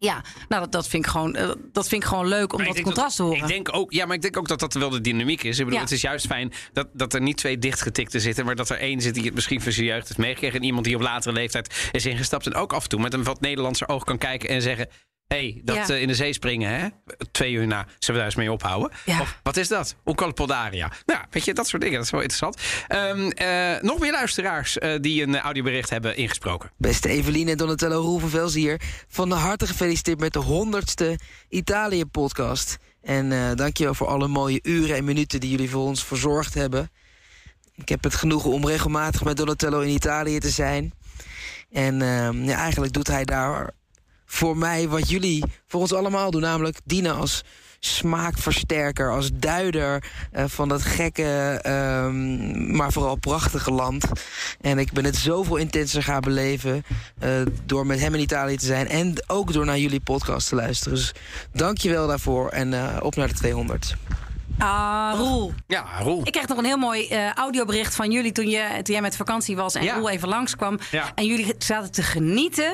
ja, nou, dat, dat, vind ik gewoon, eh, dat vind ik gewoon leuk om Maar dat contrast te horen. Ik denk ook, ja, maar ik denk ook dat dat wel de dynamiek is. Ik bedoel, Ja. het is juist fijn dat, dat er niet twee dichtgetikten zitten, maar dat er één zit die het misschien van zijn jeugd heeft meegekregen. En iemand die op latere leeftijd is ingestapt en ook af en toe met een wat Nederlandser oog kan kijken en zeggen. Hé, hey, dat Ja. eh, in de zee springen, hè? Twee uur na, zullen we daar eens mee ophouden? Ja. Of wat is dat? Hoe kan het Poldaria? Nou, weet je, dat soort dingen, dat is wel interessant. Ehm, eh, nog meer luisteraars eh, die een audiobericht hebben ingesproken. Beste Eveline en Donatello Roevenvels hier. Van harte gefeliciteerd met de honderdste Italië-podcast. En eh dankjewel voor alle mooie uren en minuten die jullie voor ons verzorgd hebben. Ik heb het genoegen om regelmatig met Donatello in Italië te zijn. En ehm, ja, eigenlijk doet hij daar voor mij wat jullie voor ons allemaal doen. Namelijk dienen als smaakversterker, als duider eh, van dat gekke, ehm, maar vooral prachtige land. En ik ben het zoveel intenser gaan beleven eh, door met hem in Italië te zijn. En ook door naar jullie podcast te luisteren. Dus dank je wel daarvoor en eh, op naar de 200. Ah, Roel. Ja, Roel. Ik kreeg nog een heel mooi eh, audiobericht van jullie toen, je, toen jij met vakantie was en Ja. Roel even langskwam. Ja. En jullie zaten te genieten,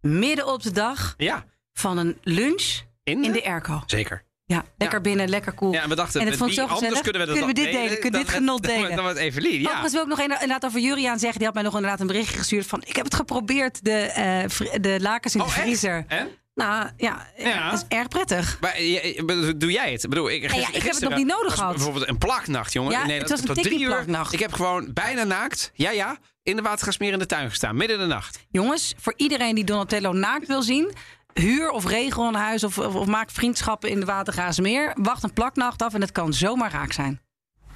midden op de dag, Ja, van een lunch in, in de airco. Zeker. Ja, lekker binnen, lekker cool. Ja, en we dachten, en het vond zo anders kunnen we dat dit dan delen? Kunnen we dit genot [LAUGHS] delen? Dan met Evelien, ja. Overigens wil ik nog inderdaad over Juriaan zeggen. Die had mij nog inderdaad een berichtje gestuurd van... ik heb het geprobeerd, de, eh, vri- de lakens in Oh, de echt? vriezer. En? Nou, ja, Ja. dat is erg prettig. Maar je- bedoel, doe jij het? Ik bedoel, ik, ja, ik heb het nog niet nodig was gehad. Bijvoorbeeld een plaknacht, jongen. Ja, nee, het dat was een tot drie uur. plaknacht. Ik heb gewoon bijna naakt, ja ja, in de watergasmeer in de tuin gestaan. Midden in de nacht. Jongens, voor iedereen die Donatello naakt wil zien... huur of regel een huis of, of, of maak vriendschappen in de Watergaasmeer. Wacht een plaknacht af en het kan zomaar raak zijn.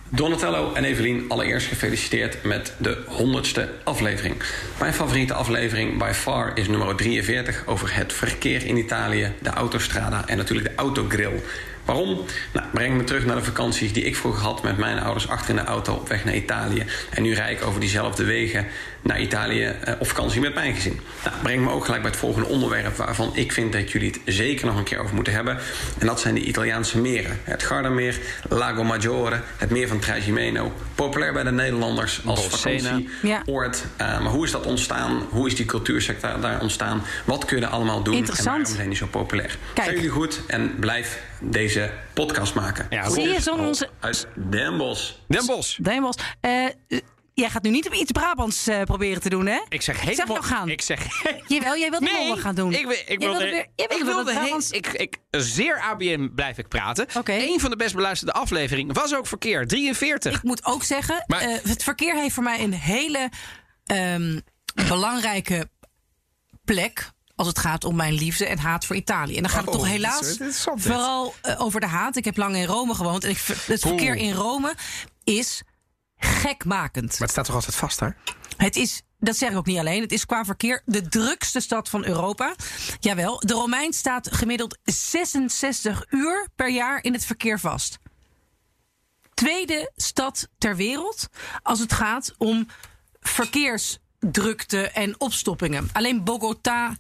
Donatello en Evelien, allereerst gefeliciteerd met de 100ste aflevering. Mijn favoriete aflevering by far is nummer 43 over het verkeer in Italië, de autostrada en natuurlijk de autogrill. Waarom? Nou, breng me terug naar de vakanties die ik vroeger had met mijn ouders achter in de auto op weg naar Italië. En nu rijd ik over diezelfde wegen naar Italië eh, op vakantie met mijn gezin. Nou, breng me ook gelijk bij het volgende onderwerp waarvan ik vind dat jullie het zeker nog een keer over moeten hebben. En dat zijn de Italiaanse meren. Het Gardameer, Lago Maggiore, het meer van Trajimeno. Populair bij de Nederlanders als Bolsena. vakantieoord. Eh, maar hoe is dat ontstaan? Hoe is die cultuursector daar ontstaan? Wat kun je er allemaal doen? Interessant. En waarom zijn die zo populair? Kijk. Zijn jullie goed en blijf deze podcast maken. Ja, Zie je, zonder onze- Uit Den Bosch. Den Bos. Demos, eh, jij gaat nu niet op iets Brabants eh, proberen te doen, hè? Ik zeg Ik zag helemaal... jou gaan. Ik zeg... [LAUGHS] Jawel, jij wilt Nee, gaan doen. Ik, ik Jij wilde, wilde weer- ik wilde Brabants. ik, ik, zeer ABN blijf ik praten. Oké. Een van de best beluisterde afleveringen was ook verkeer. 43. Ik moet ook zeggen, Maar- eh, het verkeer heeft voor mij een hele ehm, belangrijke plek. Als het gaat om mijn liefde en haat voor Italië. En dan gaat het Oh, toch helaas vooral eh, over de haat. Ik heb lang in Rome gewoond. En ik, het verkeer in Rome is gekmakend. Maar het staat toch altijd vast daar? Het is, dat zeg ik ook niet alleen, het is qua verkeer de drukste stad van Europa. Jawel, de Romein staat gemiddeld 66 uur per jaar in het verkeer vast. Tweede stad ter wereld als het gaat om verkeersdrukte en opstoppingen. Alleen Bogota.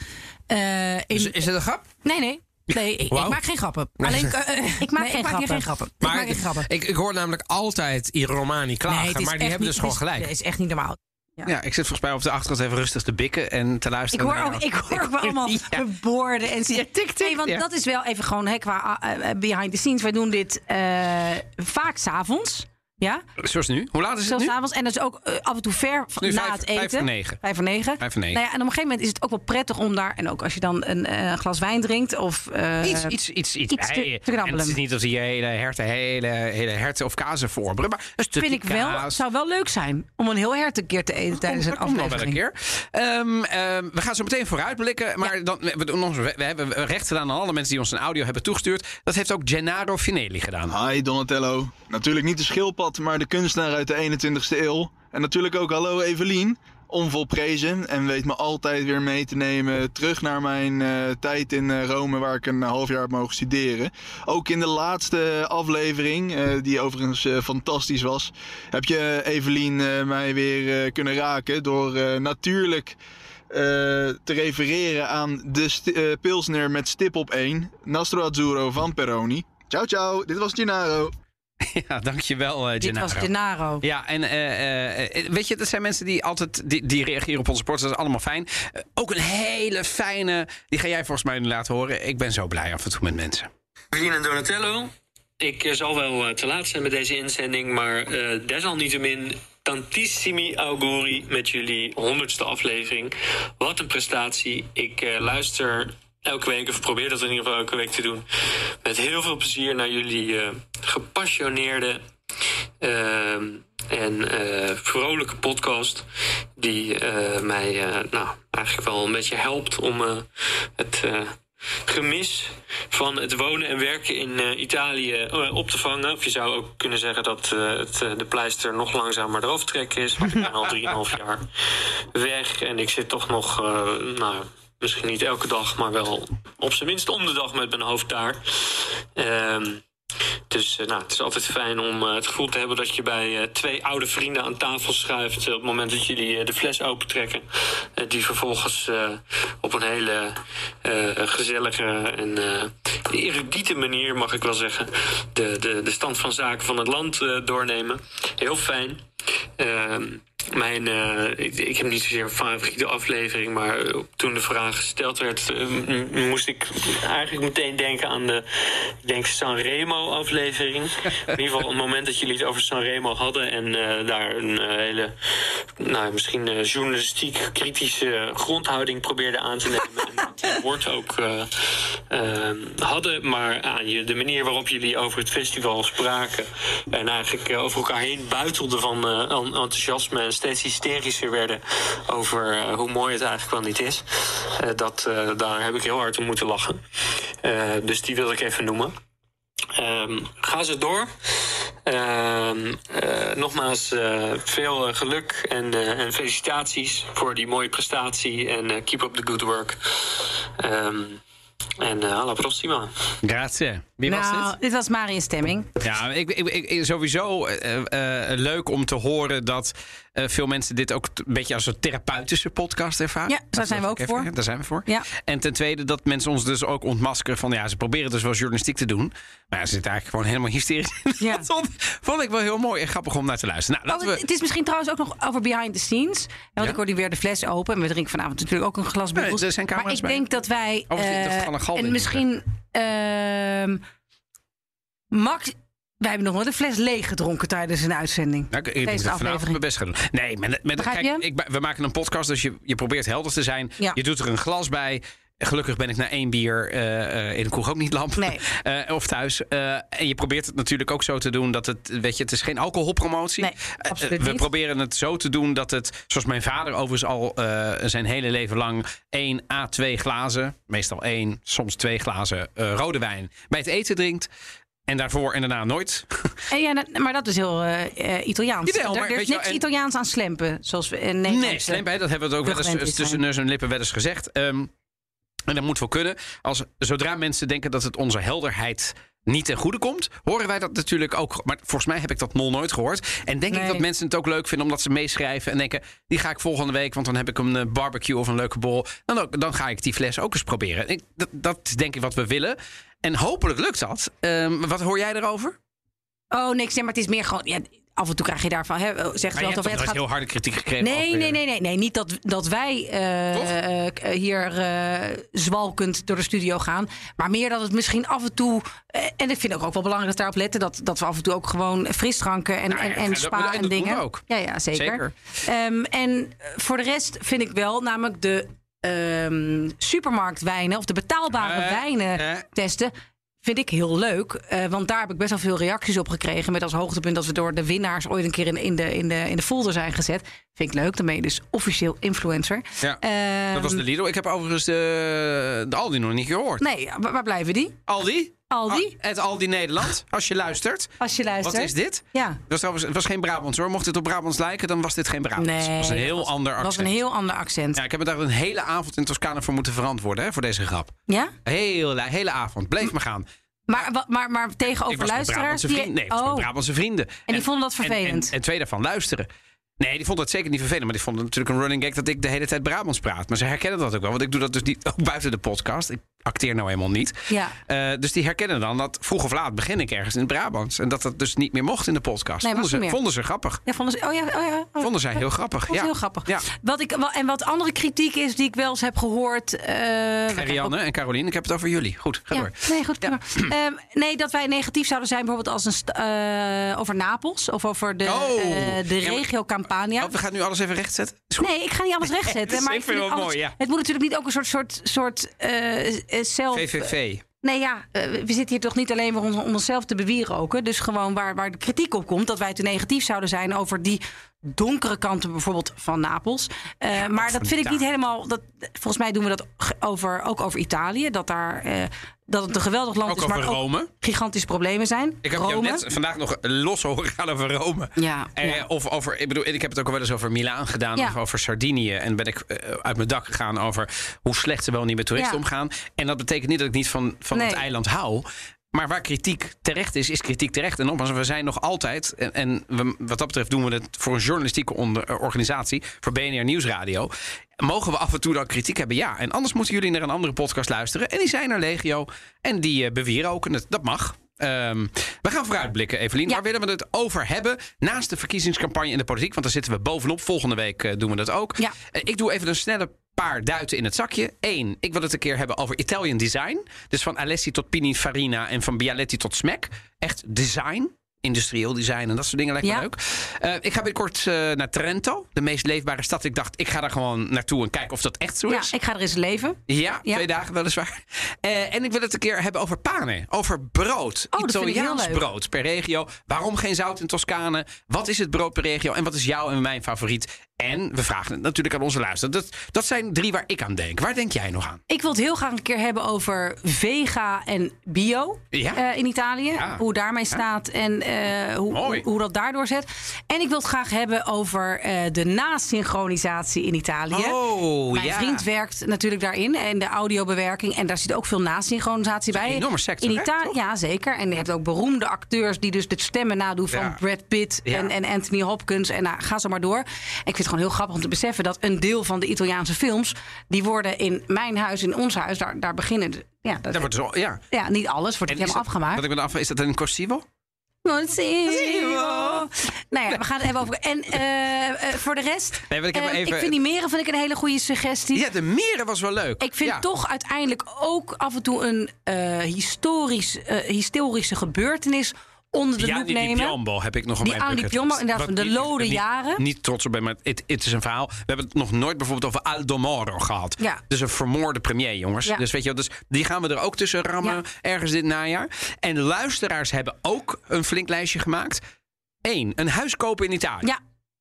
eh, in, Is, is het een grap? Nee, nee. Nee, ik, ik maak geen grappen. Alleen, [LAUGHS] eh, eh, Ik maak nee, geen ik maak grappen. geen grappen. Maar ik maak geen grappen. ik, ik hoor namelijk altijd i Romani klagen, maar die hebben niet- dus gewoon is- gelijk. Het is echt niet normaal. Ja. ik zit volgens mij op de achtergrond even rustig te bikken en te Ik luisteren. hoor, naar ook, ik hoor [LAUGHS] ook wel allemaal Ja. borden en zie. Ja, tik, tik, Nee, want ja. dat is wel even gewoon hè, qua eh, eh, behind the scenes. Wij doen dit eh, vaak s'avonds. Ja? Zoals nu. Hoe laat is het Zoals nu? avonds. En dat is ook eh, af en toe ver van- Nu na vijf- het eten. vijf voor negen. Vijf voor negen. Vijf voor negen. Nou ja, en op een gegeven moment is het ook wel prettig om daar... en ook als je dan een eh, glas wijn drinkt of... eh, Iets, iets, iets, iets. iets te- Hey, te knabbelen. en het is niet dat die hele herten, hele, hele herten of kazen voorbrengen. Maar een stukje vind ik wel, zou wel leuk zijn om een heel hert een keer te eten tijdens een Dat komt nog wel een aflevering. keer. Ehm, ehm, we gaan zo meteen vooruitblikken. Maar dan, we, doen ons, we hebben recht gedaan aan alle mensen die ons een audio hebben toegestuurd. Dat heeft ook Gennaro Finelli gedaan. Hi Donatello. Natuurlijk niet de schildpad, maar de kunstenaar uit de 21ste eeuw. En natuurlijk ook hallo Evelien. Onvolprezen en weet me altijd weer mee te nemen terug naar mijn eh, tijd in eh, Rome, waar ik een half jaar heb mogen studeren. Ook in de laatste aflevering, eh, die overigens fantastisch was, heb je Evelien mij weer kunnen raken door natuurlijk te refereren aan de Pilsner met stip op 1, Nastro Azzurro van Peroni. Ciao, ciao. Dit was Gennaro. [LAUGHS] Ja, dankjewel, eh Dit Gennaro. was Gennaro. Ja, en eh, eh, weet je, dat zijn mensen die altijd die, die reageren op onze sporten. Dat is allemaal fijn. Ook een hele fijne, die ga jij volgens mij nu laten horen. Ik ben zo blij af en toe met mensen. Evelien en Donatello. Ik zal wel te laat zijn met deze inzending, maar eh, desalniettemin tantissimi auguri met jullie honderdste aflevering. Wat een prestatie. Ik eh, luister elke week, of probeer dat in ieder geval elke week te doen, met heel veel plezier naar jullie eh, gepassioneerde ehm, en eh, vrolijke podcast. Die eh, mij nou, eigenlijk wel een beetje helpt om het gemis van het wonen en werken in Italië op te vangen. Of je zou ook kunnen zeggen dat het, de pleister nog langzamer eraf trekken is. Want ik ben al 3,5 jaar weg en ik zit toch nog, nou, misschien niet elke dag, maar wel op zijn minst om de dag met mijn hoofd daar. Ehm, dus eh, nou, het is altijd fijn om eh, het gevoel te hebben dat je bij eh, twee oude vrienden aan tafel schuift. op het moment dat jullie de fles opentrekken. Die vervolgens op een hele gezellige en erudite manier, mag ik wel zeggen, de, de, de stand van zaken van het land doornemen. Heel fijn. Mijn, eh, ik, ik heb niet zozeer een favoriete aflevering, maar eh, toen de vraag gesteld werd, eh, moest ik eigenlijk meteen denken aan de, ik denk Sanremo aflevering. [LAUGHS] In ieder geval, het moment dat jullie het over Sanremo hadden en daar een hele, nou misschien journalistiek kritische grondhouding probeerden aan te nemen. Woord ook eh, eh, hadden, maar aan je, de manier waarop jullie over het festival spraken en eigenlijk eh, over elkaar heen buitelden van en- enthousiasme en steeds hysterischer werden over hoe mooi het eigenlijk wel niet is. Dat, daar heb ik heel hard om moeten lachen. Dus die wil ik even noemen. Ehm, ga ze door. Ehm, eh, nogmaals, eh, veel eh, geluk en, en felicitaties voor die mooie prestatie. En eh, keep up the good work. Ehm, en eh alla prossima. Grazie. Wie was dit? nou, dit was Marius Stemming. Ja, ik, ik, ik- sowieso eh, eh, leuk om te horen dat eh, veel mensen dit ook een beetje als een therapeutische podcast ervaren. Ja, daar zijn we ook Even- voor. Daar zijn we voor. Ja. En ten tweede dat mensen ons dus ook ontmaskeren van ja, ze proberen dus wel journalistiek te doen. Maar ja, ze zitten eigenlijk gewoon helemaal hysterisch. Ja. dat vond, ik wel heel mooi en grappig om naar te luisteren. Nou, laten Oh, we... het is misschien trouwens ook nog over behind the scenes. Want ik hoor die weer de fles open. En we drinken vanavond natuurlijk ook een glas Nee, er zijn maar ik bij. denk dat wij... Valt een gal in. en misschien... ehm, Max... Wij hebben nog nooit een fles leeg gedronken tijdens een uitzending. Nou, ik, denk dat vanavond mijn best ga doen. Nee, met, met, kijk, ik, we maken een podcast, dus je, je probeert helder te zijn. Ja. Je doet er een glas bij. Gelukkig ben ik na één bier eh, eh, in de kroeg ook niet lamp. Nee. [LAUGHS] Eh, of thuis. En je probeert het natuurlijk ook zo te doen dat het, weet je, het is geen alcoholpromotie. Nee, absoluut we proberen het zo te doen dat het, zoals mijn vader overigens al zijn hele leven lang, één à twee glazen, meestal één, soms twee glazen rode wijn bij het eten drinkt. En daarvoor en daarna nooit. Ja, maar dat is heel eh, eh, Italiaans. Jawel, er, maar er is niks wel, en- Italiaans aan slempen. Zoals we in Nederland. Nee, hè, dat hebben we het ook wel eens is tussen neus en lippen wel eens gezegd. Ehm, en dat moet wel kunnen. Als, zodra mensen denken dat het onze helderheid niet ten goede komt, horen wij dat natuurlijk ook. Maar volgens mij heb ik dat nul nooit gehoord. En denk ik dat mensen het ook leuk vinden omdat ze meeschrijven en denken: die ga ik volgende week, want dan heb ik een eh, barbecue of een leuke bol. Dan, ook, dan ga ik die fles ook eens proberen. Ik, dat, dat is denk ik wat we willen. En hopelijk lukt dat. Ehm, wat hoor jij erover? Oh, niks. Nee, maar het is meer gewoon... Ja, af en toe krijg je daarvan, hè, zegt Maar je hebt het gaat heel harde kritiek gekregen? Nee, over- nee, nee, nee, nee. Niet dat, dat wij eh, eh, hier eh, zwalkend door de studio gaan. Maar meer dat het misschien af en toe. eh, en ik vind ook, ook wel belangrijk dat daarop letten. Dat, dat we af en toe ook gewoon frisdranken en, en, en dat- spa en en, dingen. ook. Ja, ja, zeker. Zeker. Ehm, en voor de rest vind ik wel, namelijk de ehm, supermarktwijnen of de betaalbare Eh, wijnen testen. Vind ik heel leuk. eh, want daar heb ik best wel veel reacties op gekregen. Met als hoogtepunt dat we door de winnaars ooit een keer in, in, de, in, de, in de folder zijn gezet. Vind ik leuk. Dan ben je dus officieel influencer. Ja, Ehm, dat was de Lidl. Ik heb overigens de, de Aldi nog niet gehoord. Nee, waar, waar blijven die? Aldi? Aldi? Ah, Het Aldi Nederland, als je luistert. Als je luistert. Wat is dit? Ja. Dat was trouwens, het was geen Brabants hoor. Mocht dit op Brabants lijken, dan was dit geen Brabants. Nee, het was een heel was- ander accent. was een heel ander accent. Ja, ik heb me daar een hele avond in Toscane voor moeten verantwoorden hè, voor deze grap. Ja? Hele, hele avond. Bleef me gaan. Maar, maar, maar tegenover luisteraars. Die-. Nee, ik was oh. Brabantse vrienden. En die vonden dat vervelend? En, en, twee daarvan luisteren. Nee, die vonden het zeker niet vervelend. Maar die vonden natuurlijk een running gag dat ik de hele tijd Brabants praat. Maar ze herkennen dat ook wel. Want ik doe dat dus niet ook buiten de podcast. Ik acteer nou helemaal niet. Ja. Eh, dus die herkennen dan dat vroeg of laat begin ik ergens in het Brabants. En dat dat dus niet meer mocht in de podcast. Nee, vonden, ze, vonden ze grappig. Ja, vonden ze, oh ja, oh ja. oh. Vonden zij heel grappig. Ja. heel grappig. Ja. Wat ik, en wat andere kritiek is die ik wel eens heb gehoord. eh, Marianne en Caroline, ik heb het over jullie. Goed, ga Ja, door. nee, goed. [CLEARS THROAT] Ehm, nee, dat wij negatief zouden zijn, bijvoorbeeld als een eh, over Napels of over de, Oh. de regio Campania. Oh, we gaan nu alles even rechtzetten. Nee, ik ga niet alles rechtzetten. [LAUGHS] Maar ik vind het, mooi, ja. het moet natuurlijk niet ook een soort, soort, soort eh, eh, zelf. VVV. Nee, ja, eh, we zitten hier toch niet alleen maar om onszelf te bewieroken. Dus gewoon waar, waar de kritiek op komt, dat wij te negatief zouden zijn over die donkere kanten bijvoorbeeld van Napels. Eh, maar dat vind ik niet helemaal. Dat, volgens mij doen we dat over, ook over Italië. Dat, daar, eh, dat het een geweldig land Ook is, over maar Rome. ook gigantische problemen zijn. Ik heb Rome. jou net vandaag nog los horen gaan over Rome. Ja, Eh, ja. Of over, ik bedoel, ik heb het ook al wel eens over Milaan gedaan. Ja. Of over Sardinië. En ben ik uit mijn dak gegaan over hoe slecht ze wel niet met toeristen omgaan. En dat betekent niet dat ik niet van, van het eiland hou. Maar waar kritiek terecht is, is kritiek terecht. En nogmaals, we zijn nog altijd, en, en we- wat dat betreft doen we het voor een journalistieke eh, organisatie, voor BNR Nieuwsradio. Mogen we af en toe dan kritiek hebben? Ja. En anders moeten jullie naar een andere podcast luisteren. En die zijn er legio. En die uh, bewieroken het. Dat mag. Ehm, we gaan vooruitblikken, Evelien. Waar willen we het over hebben? Naast de verkiezingscampagne in de politiek. Want daar zitten we bovenop. Volgende week eh, doen we dat ook. Eh, ik doe even een snelle paar duiten in het zakje. Eén, ik wil het een keer hebben over Italian design. Dus van Alessi tot Pininfarina en van Bialetti tot Smack. Echt design. Industrieel design en dat soort dingen lijkt me Ja. leuk. Eh, ik ga binnenkort eh, naar Trento, de meest leefbare stad. Ik dacht, ik ga daar gewoon naartoe en kijken of dat echt zo Ja, is. ik ga er eens leven. Ja, Ja. twee dagen weliswaar. Eh, en ik wil het een keer hebben over pane, over brood. Oh, Italiaans brood per regio. Waarom geen zout in Toscane? Wat is het brood per regio? En wat is jouw en mijn favoriet? En we vragen het natuurlijk aan onze luisteraars. Dat, dat zijn drie waar ik aan denk. Waar denk jij nog aan? Ik wil het heel graag een keer hebben over vega en bio Ja. eh, in Italië. Ja. Hoe daarmee staat en eh, hoe, hoe, hoe dat daardoor zet. En ik wil het graag hebben over eh, de nasynchronisatie in Italië. Oh, Mijn vriend werkt natuurlijk daarin en de audiobewerking. En daar zit ook veel nasynchronisatie bij. enorme sector, in Italië, ja, zeker. En je hebt ook beroemde acteurs die dus de stemmen nadoen van. Brad Pitt en, en Anthony Hopkins. En nou, ga zo maar door. Ik vind het gewoon heel grappig om te beseffen dat een deel van de Italiaanse films, die worden in mijn huis, in ons huis, daar, daar beginnen. de- Ja, dat, wordt zo, ja. ja, niet alles wordt helemaal dat- afgemaakt. Wat ik ben af, is dat een corsivo? Consiglio. Nou ja, we gaan het even over. En eh, eh, voor de rest. Nee, ik heb eh, even- ik vind die meren vind ik een hele goede suggestie. Ja, de meren was wel leuk. Ik vind Ja. toch uiteindelijk ook af en toe een eh, historisch, historische gebeurtenis onder de Ja, loep die, die nemen. Piombo heb ik nog op Die mijn aan die Piombo, inderdaad, Wat de lode niet- jaren. Niet trots op ben, maar het, het is een verhaal. We hebben het nog nooit bijvoorbeeld over Aldo Moro gehad. Ja. Dus een vermoorde premier, jongens. Ja. Dus weet je wel, dus die gaan we er ook tussen rammen Ja. ergens dit najaar. En luisteraars hebben ook een flink lijstje gemaakt. Eén, een huis kopen in Italië. Ja,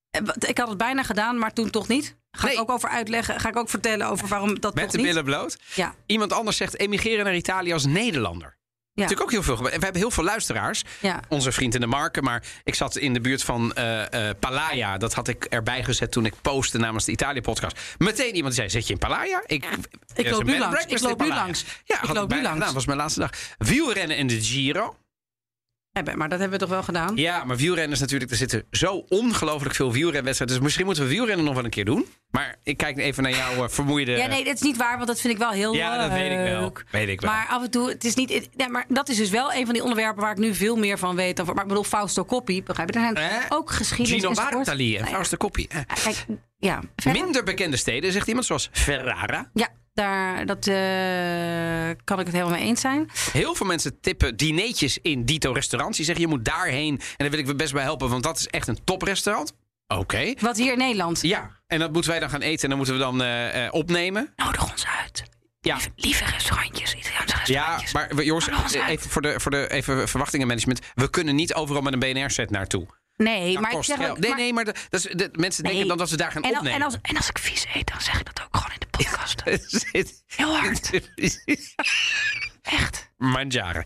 eh, ik had het bijna gedaan, maar toen toch niet. Ga ik ook over uitleggen. Ga ik ook vertellen over waarom dat Met toch de niet. billen bloot. Ja. Iemand anders zegt emigreren naar Italië als Nederlander. Ja. Natuurlijk ook heel veel. gebeurd. En we hebben heel veel luisteraars. Ja. Onze vriend in de marken. Maar ik zat in de buurt van eh eh Palaya. Dat had ik erbij gezet toen ik postte namens de Italië-podcast. Meteen iemand zei: Zit je in Palaya? Ik, Ik loop nu langs. Ik loop nu langs. Ja, Ik loop nu langs. gedaan. was mijn laatste dag. Wielrennen in de Giro. Hebben. Maar dat hebben we toch wel gedaan? Ja, maar wielrenners natuurlijk, er zitten zo ongelooflijk veel wielrenwedstrijden. Dus misschien moeten we wielrennen nog wel een keer doen. Maar ik kijk even naar jouw eh, vermoeide... Ja, nee, dat is niet waar, want dat vind ik wel heel Ja, dat weet ik wel. leuk. Weet ik wel. Maar af en toe, het is niet. Ja, maar dat is dus wel een van die onderwerpen waar ik nu veel meer van weet. Dan, maar ik bedoel, Fausto Coppi, begrijp je? Er zijn ook geschiedenis. Gino. Bartali en Nou ja, Fausto Coppi. Eh, Kijk, ja? Minder bekende steden, zegt iemand, zoals Ferrara. Ja, daar, dat eh, kan ik het helemaal mee eens zijn. Heel veel mensen tippen dineetjes in Dito restaurants. Die zeggen je moet daarheen. En daar wil ik je best bij helpen, want dat is echt een toprestaurant. Oké. Wat hier in Nederland. Ja, en dat moeten wij dan gaan eten en dan moeten we dan eh, eh, opnemen. Nodig ons uit. Ja. Lieve restaurantjes, Italiaanse Ja, maar jongens, even voor de, voor de even verwachtingenmanagement. We kunnen niet overal met een BNR-set naartoe. Nee, Dat maar ik zeg ook- Nee, maar- nee, maar de, dat is, de, mensen denken dan dat ze daar gaan en, opnemen. en, als, en als ik vies eet, dan zeg ik dat ook gewoon [LAUGHS] Heel hard. [LAUGHS] Echt. Manjaren.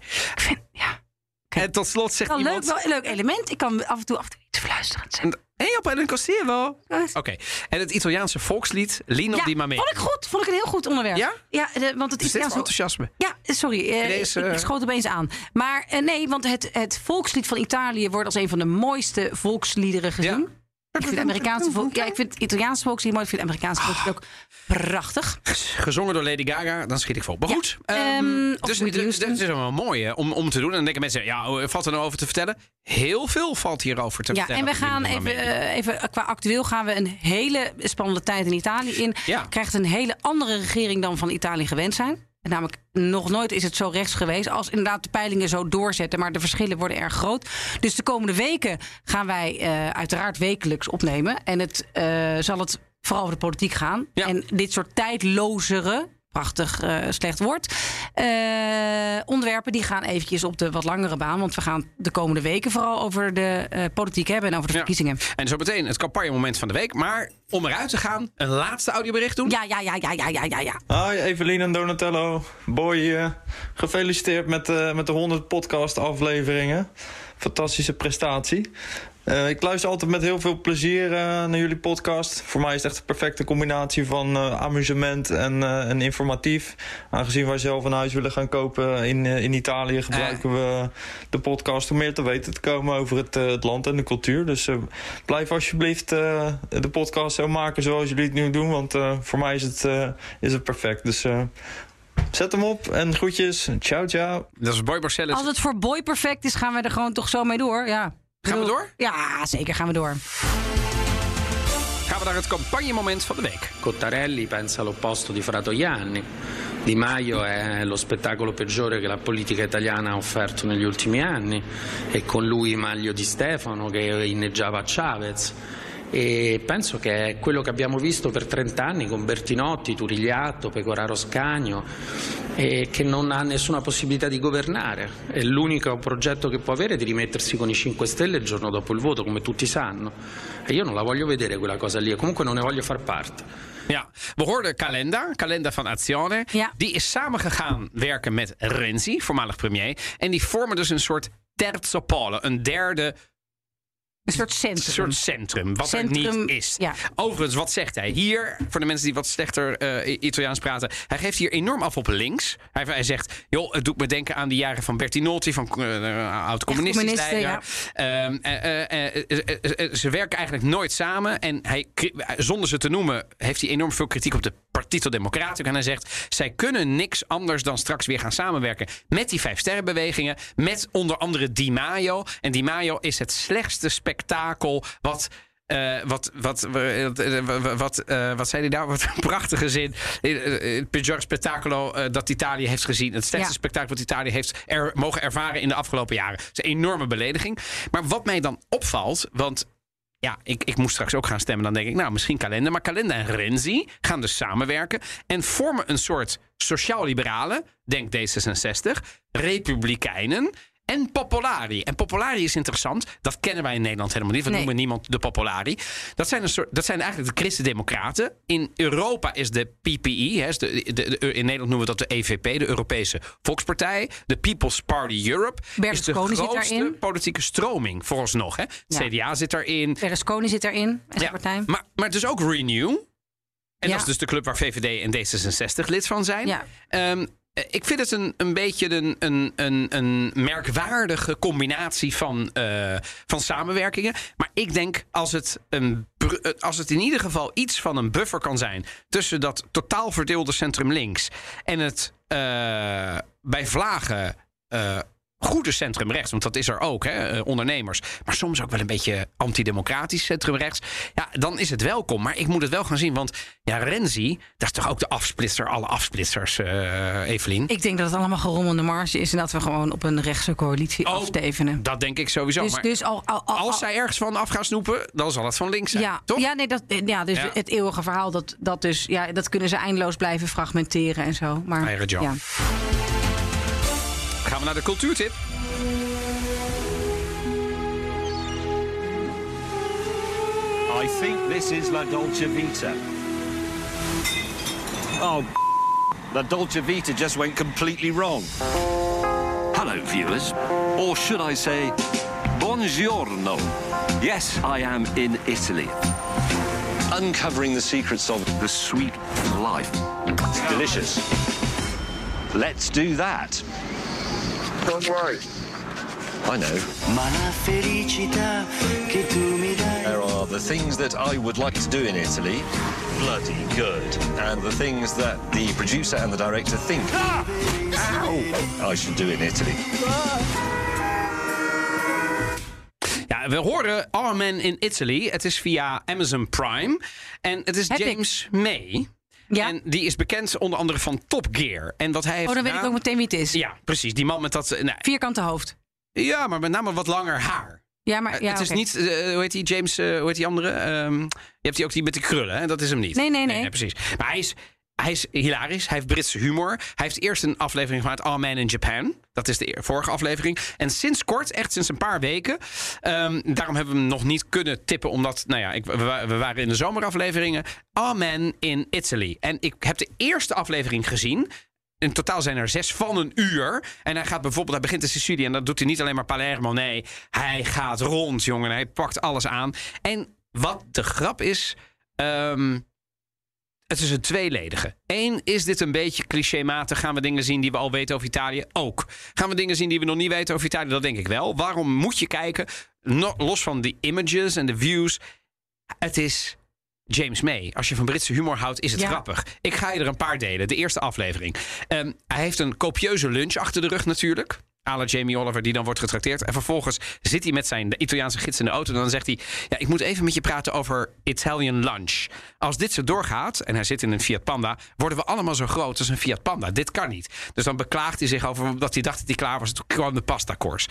En tot slot zegt Wel leuk, iemand... wel een leuk element. Ik kan af en toe, af en toe iets fluisteren zeggen. Hey, op een Costiero. Oké. En het Italiaanse volkslied Lino Ja, di Mamma. vond ik goed. Vond ik een heel goed onderwerp. Ja? Ja, de- want het Italiaanse... enthousiasme? Ja, sorry. eh, Deze, ik, ik schoot opeens aan. Maar eh, nee, want het, het volkslied van Italië wordt als een van de mooiste volksliederen gezien. Ik vind, het Amerikaanse volk, ja, ik vind Italiaanse mooi. Ik vind Amerikaanse volkslied ook prachtig. Gezongen door Lady Gaga, dan schiet ik vol. Maar goed, ehm, Ehm, of dus het is wel mooi hè, om, om te doen. En dan denken mensen, ja, oh, valt er nou over te vertellen? Heel veel valt hierover te Ja, vertellen. en we gaan even, eh, even qua actueel gaan we een hele spannende tijd in Italië in. Ja. Krijgt een hele andere regering dan van Italië gewend zijn. Namelijk, nog nooit is het zo rechts geweest. Als inderdaad de peilingen zo doorzetten. Maar de verschillen worden erg groot. Dus de komende weken gaan wij eh, uiteraard wekelijks opnemen. En het eh, zal het vooral over de politiek gaan. En dit soort tijdlozere. Prachtig eh, slecht woord. eh, onderwerpen die gaan eventjes op de wat langere baan. Want we gaan de komende weken vooral over de eh, politiek hebben en over de verkiezingen. En zo meteen het campagnemoment van de week. Maar om eruit te gaan, een laatste audiobericht doen. Ja, ja, ja, ja, ja, ja, ja, ja. Hi Evelien en Donatello. Boy hier. Gefeliciteerd met, eh, met de 100 podcast afleveringen. Fantastische prestatie. Eh, ik luister altijd met heel veel plezier eh, naar jullie podcast. Voor mij is het echt een perfecte combinatie van eh, amusement en, eh, en informatief. Aangezien wij zelf een huis willen gaan kopen in, eh, in Italië... gebruiken we de podcast om meer te weten te komen over het, eh, het land en de cultuur. Dus eh, blijf alsjeblieft eh, de podcast zo maken zoals jullie het nu doen. Want eh, voor mij is het, eh, is het perfect. Dus eh, zet hem op en groetjes. Ciao, ciao. Dat is Boy Marcellus. Als het voor Boy perfect is, gaan we er gewoon toch zo mee door. Ja. Gaan we door? Ja, zeker gaan we door. Gaan we naar het campagnemoment van de week. Cottarelli pensa all'opposto di Fratoianni. Di Maio è lo spettacolo peggiore che la politica italiana ha offerto negli ultimi anni e con lui Maglio di Stefano che inneggiava Chavez. E penso che è quello che abbiamo visto per 30 anni con Bertinotti, Turigliatto, Pecoraro Scagno e che non ha nessuna possibilità di governare. È l'unico progetto che può avere di rimettersi con i 5 Stelle il giorno dopo il voto, come tutti sanno. E io non la voglio vedere quella cosa lì, e comunque non ne voglio far parte. Ja, we hoorden Calenda, Calenda van Azione. Die is samengegaan werken met Renzi, voormalig premier. En die vormen dus een soort terzo polo, een derde... Een soort centrum. soort centrum, wat er Centrum, niet is. ja. Overigens, wat zegt hij hier? Voor de mensen die wat slechter eh, Italiaans praten. Hij geeft hier enorm af op links. Hij, hij zegt, joh, het doet me denken aan de jaren van Bertinotti, van uh, oud-communistisch communisten, leider. Ehm, eh, eh, eh, eh, ze werken eigenlijk nooit samen. En hij, zonder ze te noemen, heeft hij enorm veel kritiek op de Partito Democratico. En hij zegt, zij kunnen niks anders dan straks weer gaan samenwerken met die vijf sterrenbewegingen. Met onder andere Di Maio. En Di Maio is het slechtste spektakel wat... Uh, wat, wat, wat, wat, uh, wat zei hij daar? [LAUGHS] Wat een prachtige zin. Het peggior spettacolo uh, dat Italië heeft gezien. Het slechtste ja. spektakel dat Italië heeft er, mogen ervaren in de afgelopen jaren. Het is een enorme belediging. Maar wat mij dan opvalt, want ja, ik, ik moest straks ook gaan stemmen. Dan denk ik, nou, misschien Kalender. Maar Kalender en Renzi gaan dus samenwerken. En vormen een soort sociaal-liberalen, denk D66, republikeinen en Popolari. En Popolari is interessant. Dat kennen wij in Nederland helemaal niet. We nee. noemen niemand de Popolari. Dat zijn, een soort, dat zijn eigenlijk de Christen-Democraten. In Europa is de PPE. Hè, de, de, de, in Nederland noemen we dat de EVP, de Europese Volkspartij. De People's Party Europe Berlusconi is de grootste politieke stroming, vooralsnog. Hè. Ja. CDA zit daarin. Berlusconi zit daarin, ja. partij. Maar, maar dus ook Renew. En Ja. dat is dus de club waar VVD en D66 lid van zijn. Ja. Ehm, eh, ik vind het een, een beetje een, een, een, merkwaardige combinatie van, eh, van samenwerkingen. Maar ik denk als het, een, eh, als het in ieder geval iets van een buffer kan zijn tussen dat totaal verdeelde centrum links en het eh, bij vlagen. eh, goede centrum rechts, want dat is er ook, hè, eh, ondernemers. Maar soms ook wel een beetje antidemocratisch centrum rechts. Ja, dan is het welkom. Maar ik moet het wel gaan zien, want ja, Renzi, dat is toch ook de afsplitser, alle afsplitsers, eh Evelien. Ik denk dat het allemaal gerommelde marge is en dat we gewoon op een rechtse coalitie afstevenen. Dat denk ik sowieso. Dus- maar dus al- al- al- als zij ergens van af gaan snoepen, dan zal het van links zijn. Ja, toch? ja, nee, dat, ja dus Ja. het eeuwige verhaal, dat, dat, dus, ja, dat kunnen ze eindeloos blijven fragmenteren en zo. Maar, ja. Gaan we naar de cultuurtip. I think this is La Dolce Vita. Oh, La Dolce Vita just went completely wrong. Hello, viewers. Or should I say, buongiorno. Yes, I am in Italy. Uncovering the secrets of the sweet life. It's delicious. Let's do that. Don't worry. I know. There are the things that I would like to do in Italy. Bloody good. And the things that the producer and the director think. Ow! I should do in Italy. Ja, we horen All Men in Italy. Het is via Amazon Prime. En het is James May. En die is bekend onder andere van Top Gear. En wat hij heeft Oh, dan weet ik ook meteen wie het is. Ja, precies. Die man met dat... eh, nou, Vierkante hoofd. ja, maar met name wat langer haar. Ja, maar ja, het is niet, eh, hoe heet die, James, eh, hoe heet die andere? Ehm, je hebt die ook die met die krullen, hè? dat is hem niet. Nee, nee, nee. precies. Maar hij is, hij is hilarisch, hij heeft Britse humor. Hij heeft eerst een aflevering gemaakt, All Men in Japan. Dat is de vorige aflevering. En sinds kort, echt sinds een paar weken. ehm, daarom hebben we hem nog niet kunnen tippen, omdat, nou ja, ik, we, wa- we waren in de zomerafleveringen. All Men in Italy. En ik heb de eerste aflevering gezien. In totaal zijn er zes van een uur. En hij gaat bijvoorbeeld, hij begint in Sicilië en dat doet hij niet alleen maar Palermo. Nee, hij gaat rond, jongen. Hij pakt alles aan. En wat de grap is, ehm, het is een tweeledige. Eén, is dit een beetje clichématig? Gaan we dingen zien die we al weten over Italië? Ook. Gaan we dingen zien die we nog niet weten over Italië? Dat denk ik wel. Waarom moet je kijken? Los van die images en de views. Het is James May. Als je van Britse humor houdt, is het Ja. grappig. Ik ga je er een paar delen. De eerste aflevering. Ehm, hij heeft een copieuze lunch achter de rug natuurlijk. La Jamie Oliver, die dan wordt getrakteerd. En vervolgens zit hij met zijn de Italiaanse gids in de auto. En dan zegt hij: Ja, ik moet even met je praten over Italian lunch. Als dit zo doorgaat, en hij zit in een Fiat Panda, worden we allemaal zo groot als een Fiat Panda. Dit kan niet. Dus dan beklaagt hij zich over dat hij dacht dat hij klaar was. Toen kwam de pasta-koers.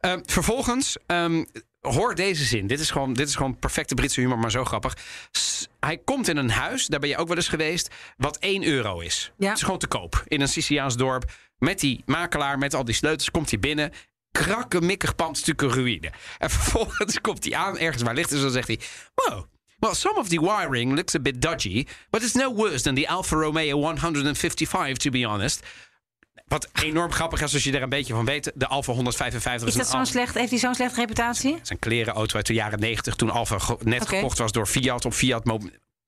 Ehm, vervolgens. ehm, Hoor deze zin. Dit is, gewoon, dit is gewoon perfecte Britse humor, maar zo grappig. S- hij komt in een huis, daar ben je ook wel eens geweest, wat 1 euro is. Ja. Het is gewoon te koop. In een Siciliaans dorp. Met die makelaar, met al die sleutels, komt hij binnen. Krakkemikkig pandstukken ruïne. En [LAUGHS] vervolgens komt hij aan, ergens waar licht is, en dan zegt hij... Wow, well, some of the wiring looks a bit dodgy... but it's no worse than the Alfa Romeo 155, to be honest... Wat enorm grappig is als je er een beetje van weet. De Alfa 155 Is dat zo'n slecht, heeft hij zo'n slechte reputatie? een klerenauto uit de jaren 90 toen Alfa net gekocht was door Fiat. Op Fiat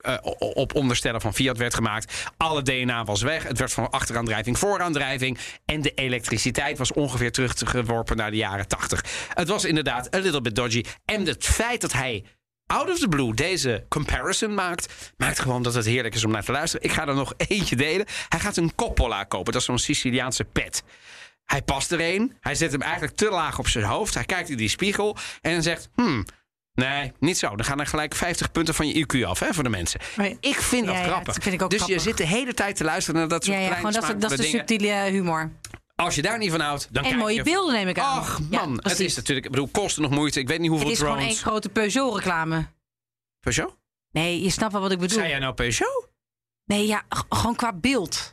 eh, op onderstellen van Fiat werd gemaakt. Alle DNA was weg. Het werd van achteraandrijving vooraandrijving. En de elektriciteit was ongeveer teruggeworpen naar de jaren 80. Het was inderdaad a little bit dodgy. En het feit dat hij out of the blue deze comparison maakt... maakt gewoon dat het heerlijk is om naar te luisteren. Ik ga er nog [LAUGHS] eentje delen. Hij gaat een Coppola kopen. Dat is zo'n Siciliaanse pet. Hij past er een. Hij zet hem eigenlijk te laag op zijn hoofd. Hij kijkt in die spiegel en zegt... Hmm, nee, niet zo. Dan gaan er gelijk 50 punten van je IQ af hè, voor de mensen. Ik vind dat Ja, ja, grappig. dat vind ik ook dus grappig. je zit de hele tijd te luisteren naar dat soort Ja, ja, gewoon dat, is- dat is de subtiele humor. Als je daar niet van houdt, dan En kijk mooie je... beelden neem ik aan. Ach Ja, man, het is natuurlijk... Ik bedoel, kosten nog moeite. Ik weet niet hoeveel Het is gewoon drones... één grote Peugeot-reclame. Peugeot? Nee, je snapt wel wat ik bedoel. Zei jij nou Peugeot? Nee, ja, gewoon qua beeld.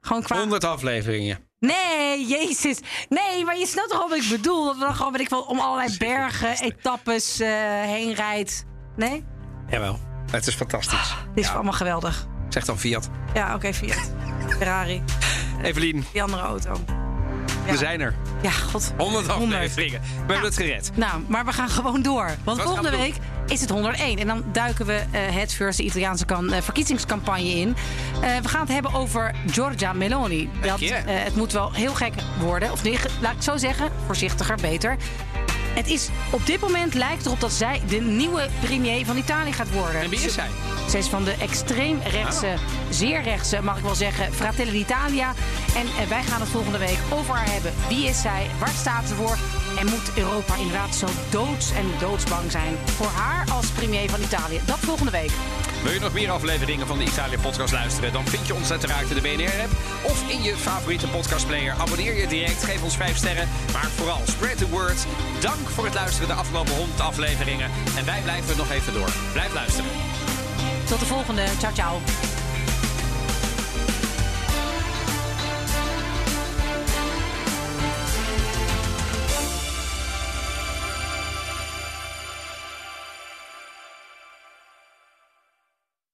Gewoon qua... 100 afleveringen. Nee, jezus. Nee, maar je snapt toch wat ik bedoel? Dat we dan gewoon, weet ik wel, om allerlei bergen, etappes eh, heen rijdt. Nee? Jawel. Het is fantastisch. Dit is allemaal geweldig. Zeg dan Fiat. Ja, oké, Fiat. Ferrari. [LAUGHS] Evelien, Die andere auto. We zijn er. Ja, god. 100 afleveringen. We hebben het gered. Nou, maar we gaan gewoon door. Want Wat volgende we week is het 101. En dan duiken we eh, het first de Italiaanse kan, eh, verkiezingscampagne in. Eh, we gaan het hebben over Giorgia Meloni. Dat, het moet wel heel gek worden. Of nee, laat ik het zo zeggen. Voorzichtiger, beter. Het is op dit moment lijkt erop dat zij de nieuwe premier van Italië gaat worden. En wie is zij? Zij is van de extreemrechtse, zeer rechtse, mag ik wel zeggen, Fratelli d'Italia. En eh, wij gaan het volgende week over haar hebben. Wie is zij? Waar staat ze voor? En moet Europa inderdaad zo doods en doodsbang zijn voor haar als premier van Italië? Dat volgende week. Wil je nog meer afleveringen van de Italië Podcast luisteren? Dan vind je ons uiteraard in de BNR-app of in je favoriete podcastplayer. Abonneer je direct, geef ons 5 sterren. Maar vooral, spread the word. Dank voor het luisteren de afgelopen 100 afleveringen. En wij blijven nog even door. Blijf luisteren. Tot de volgende. Ciao, ciao.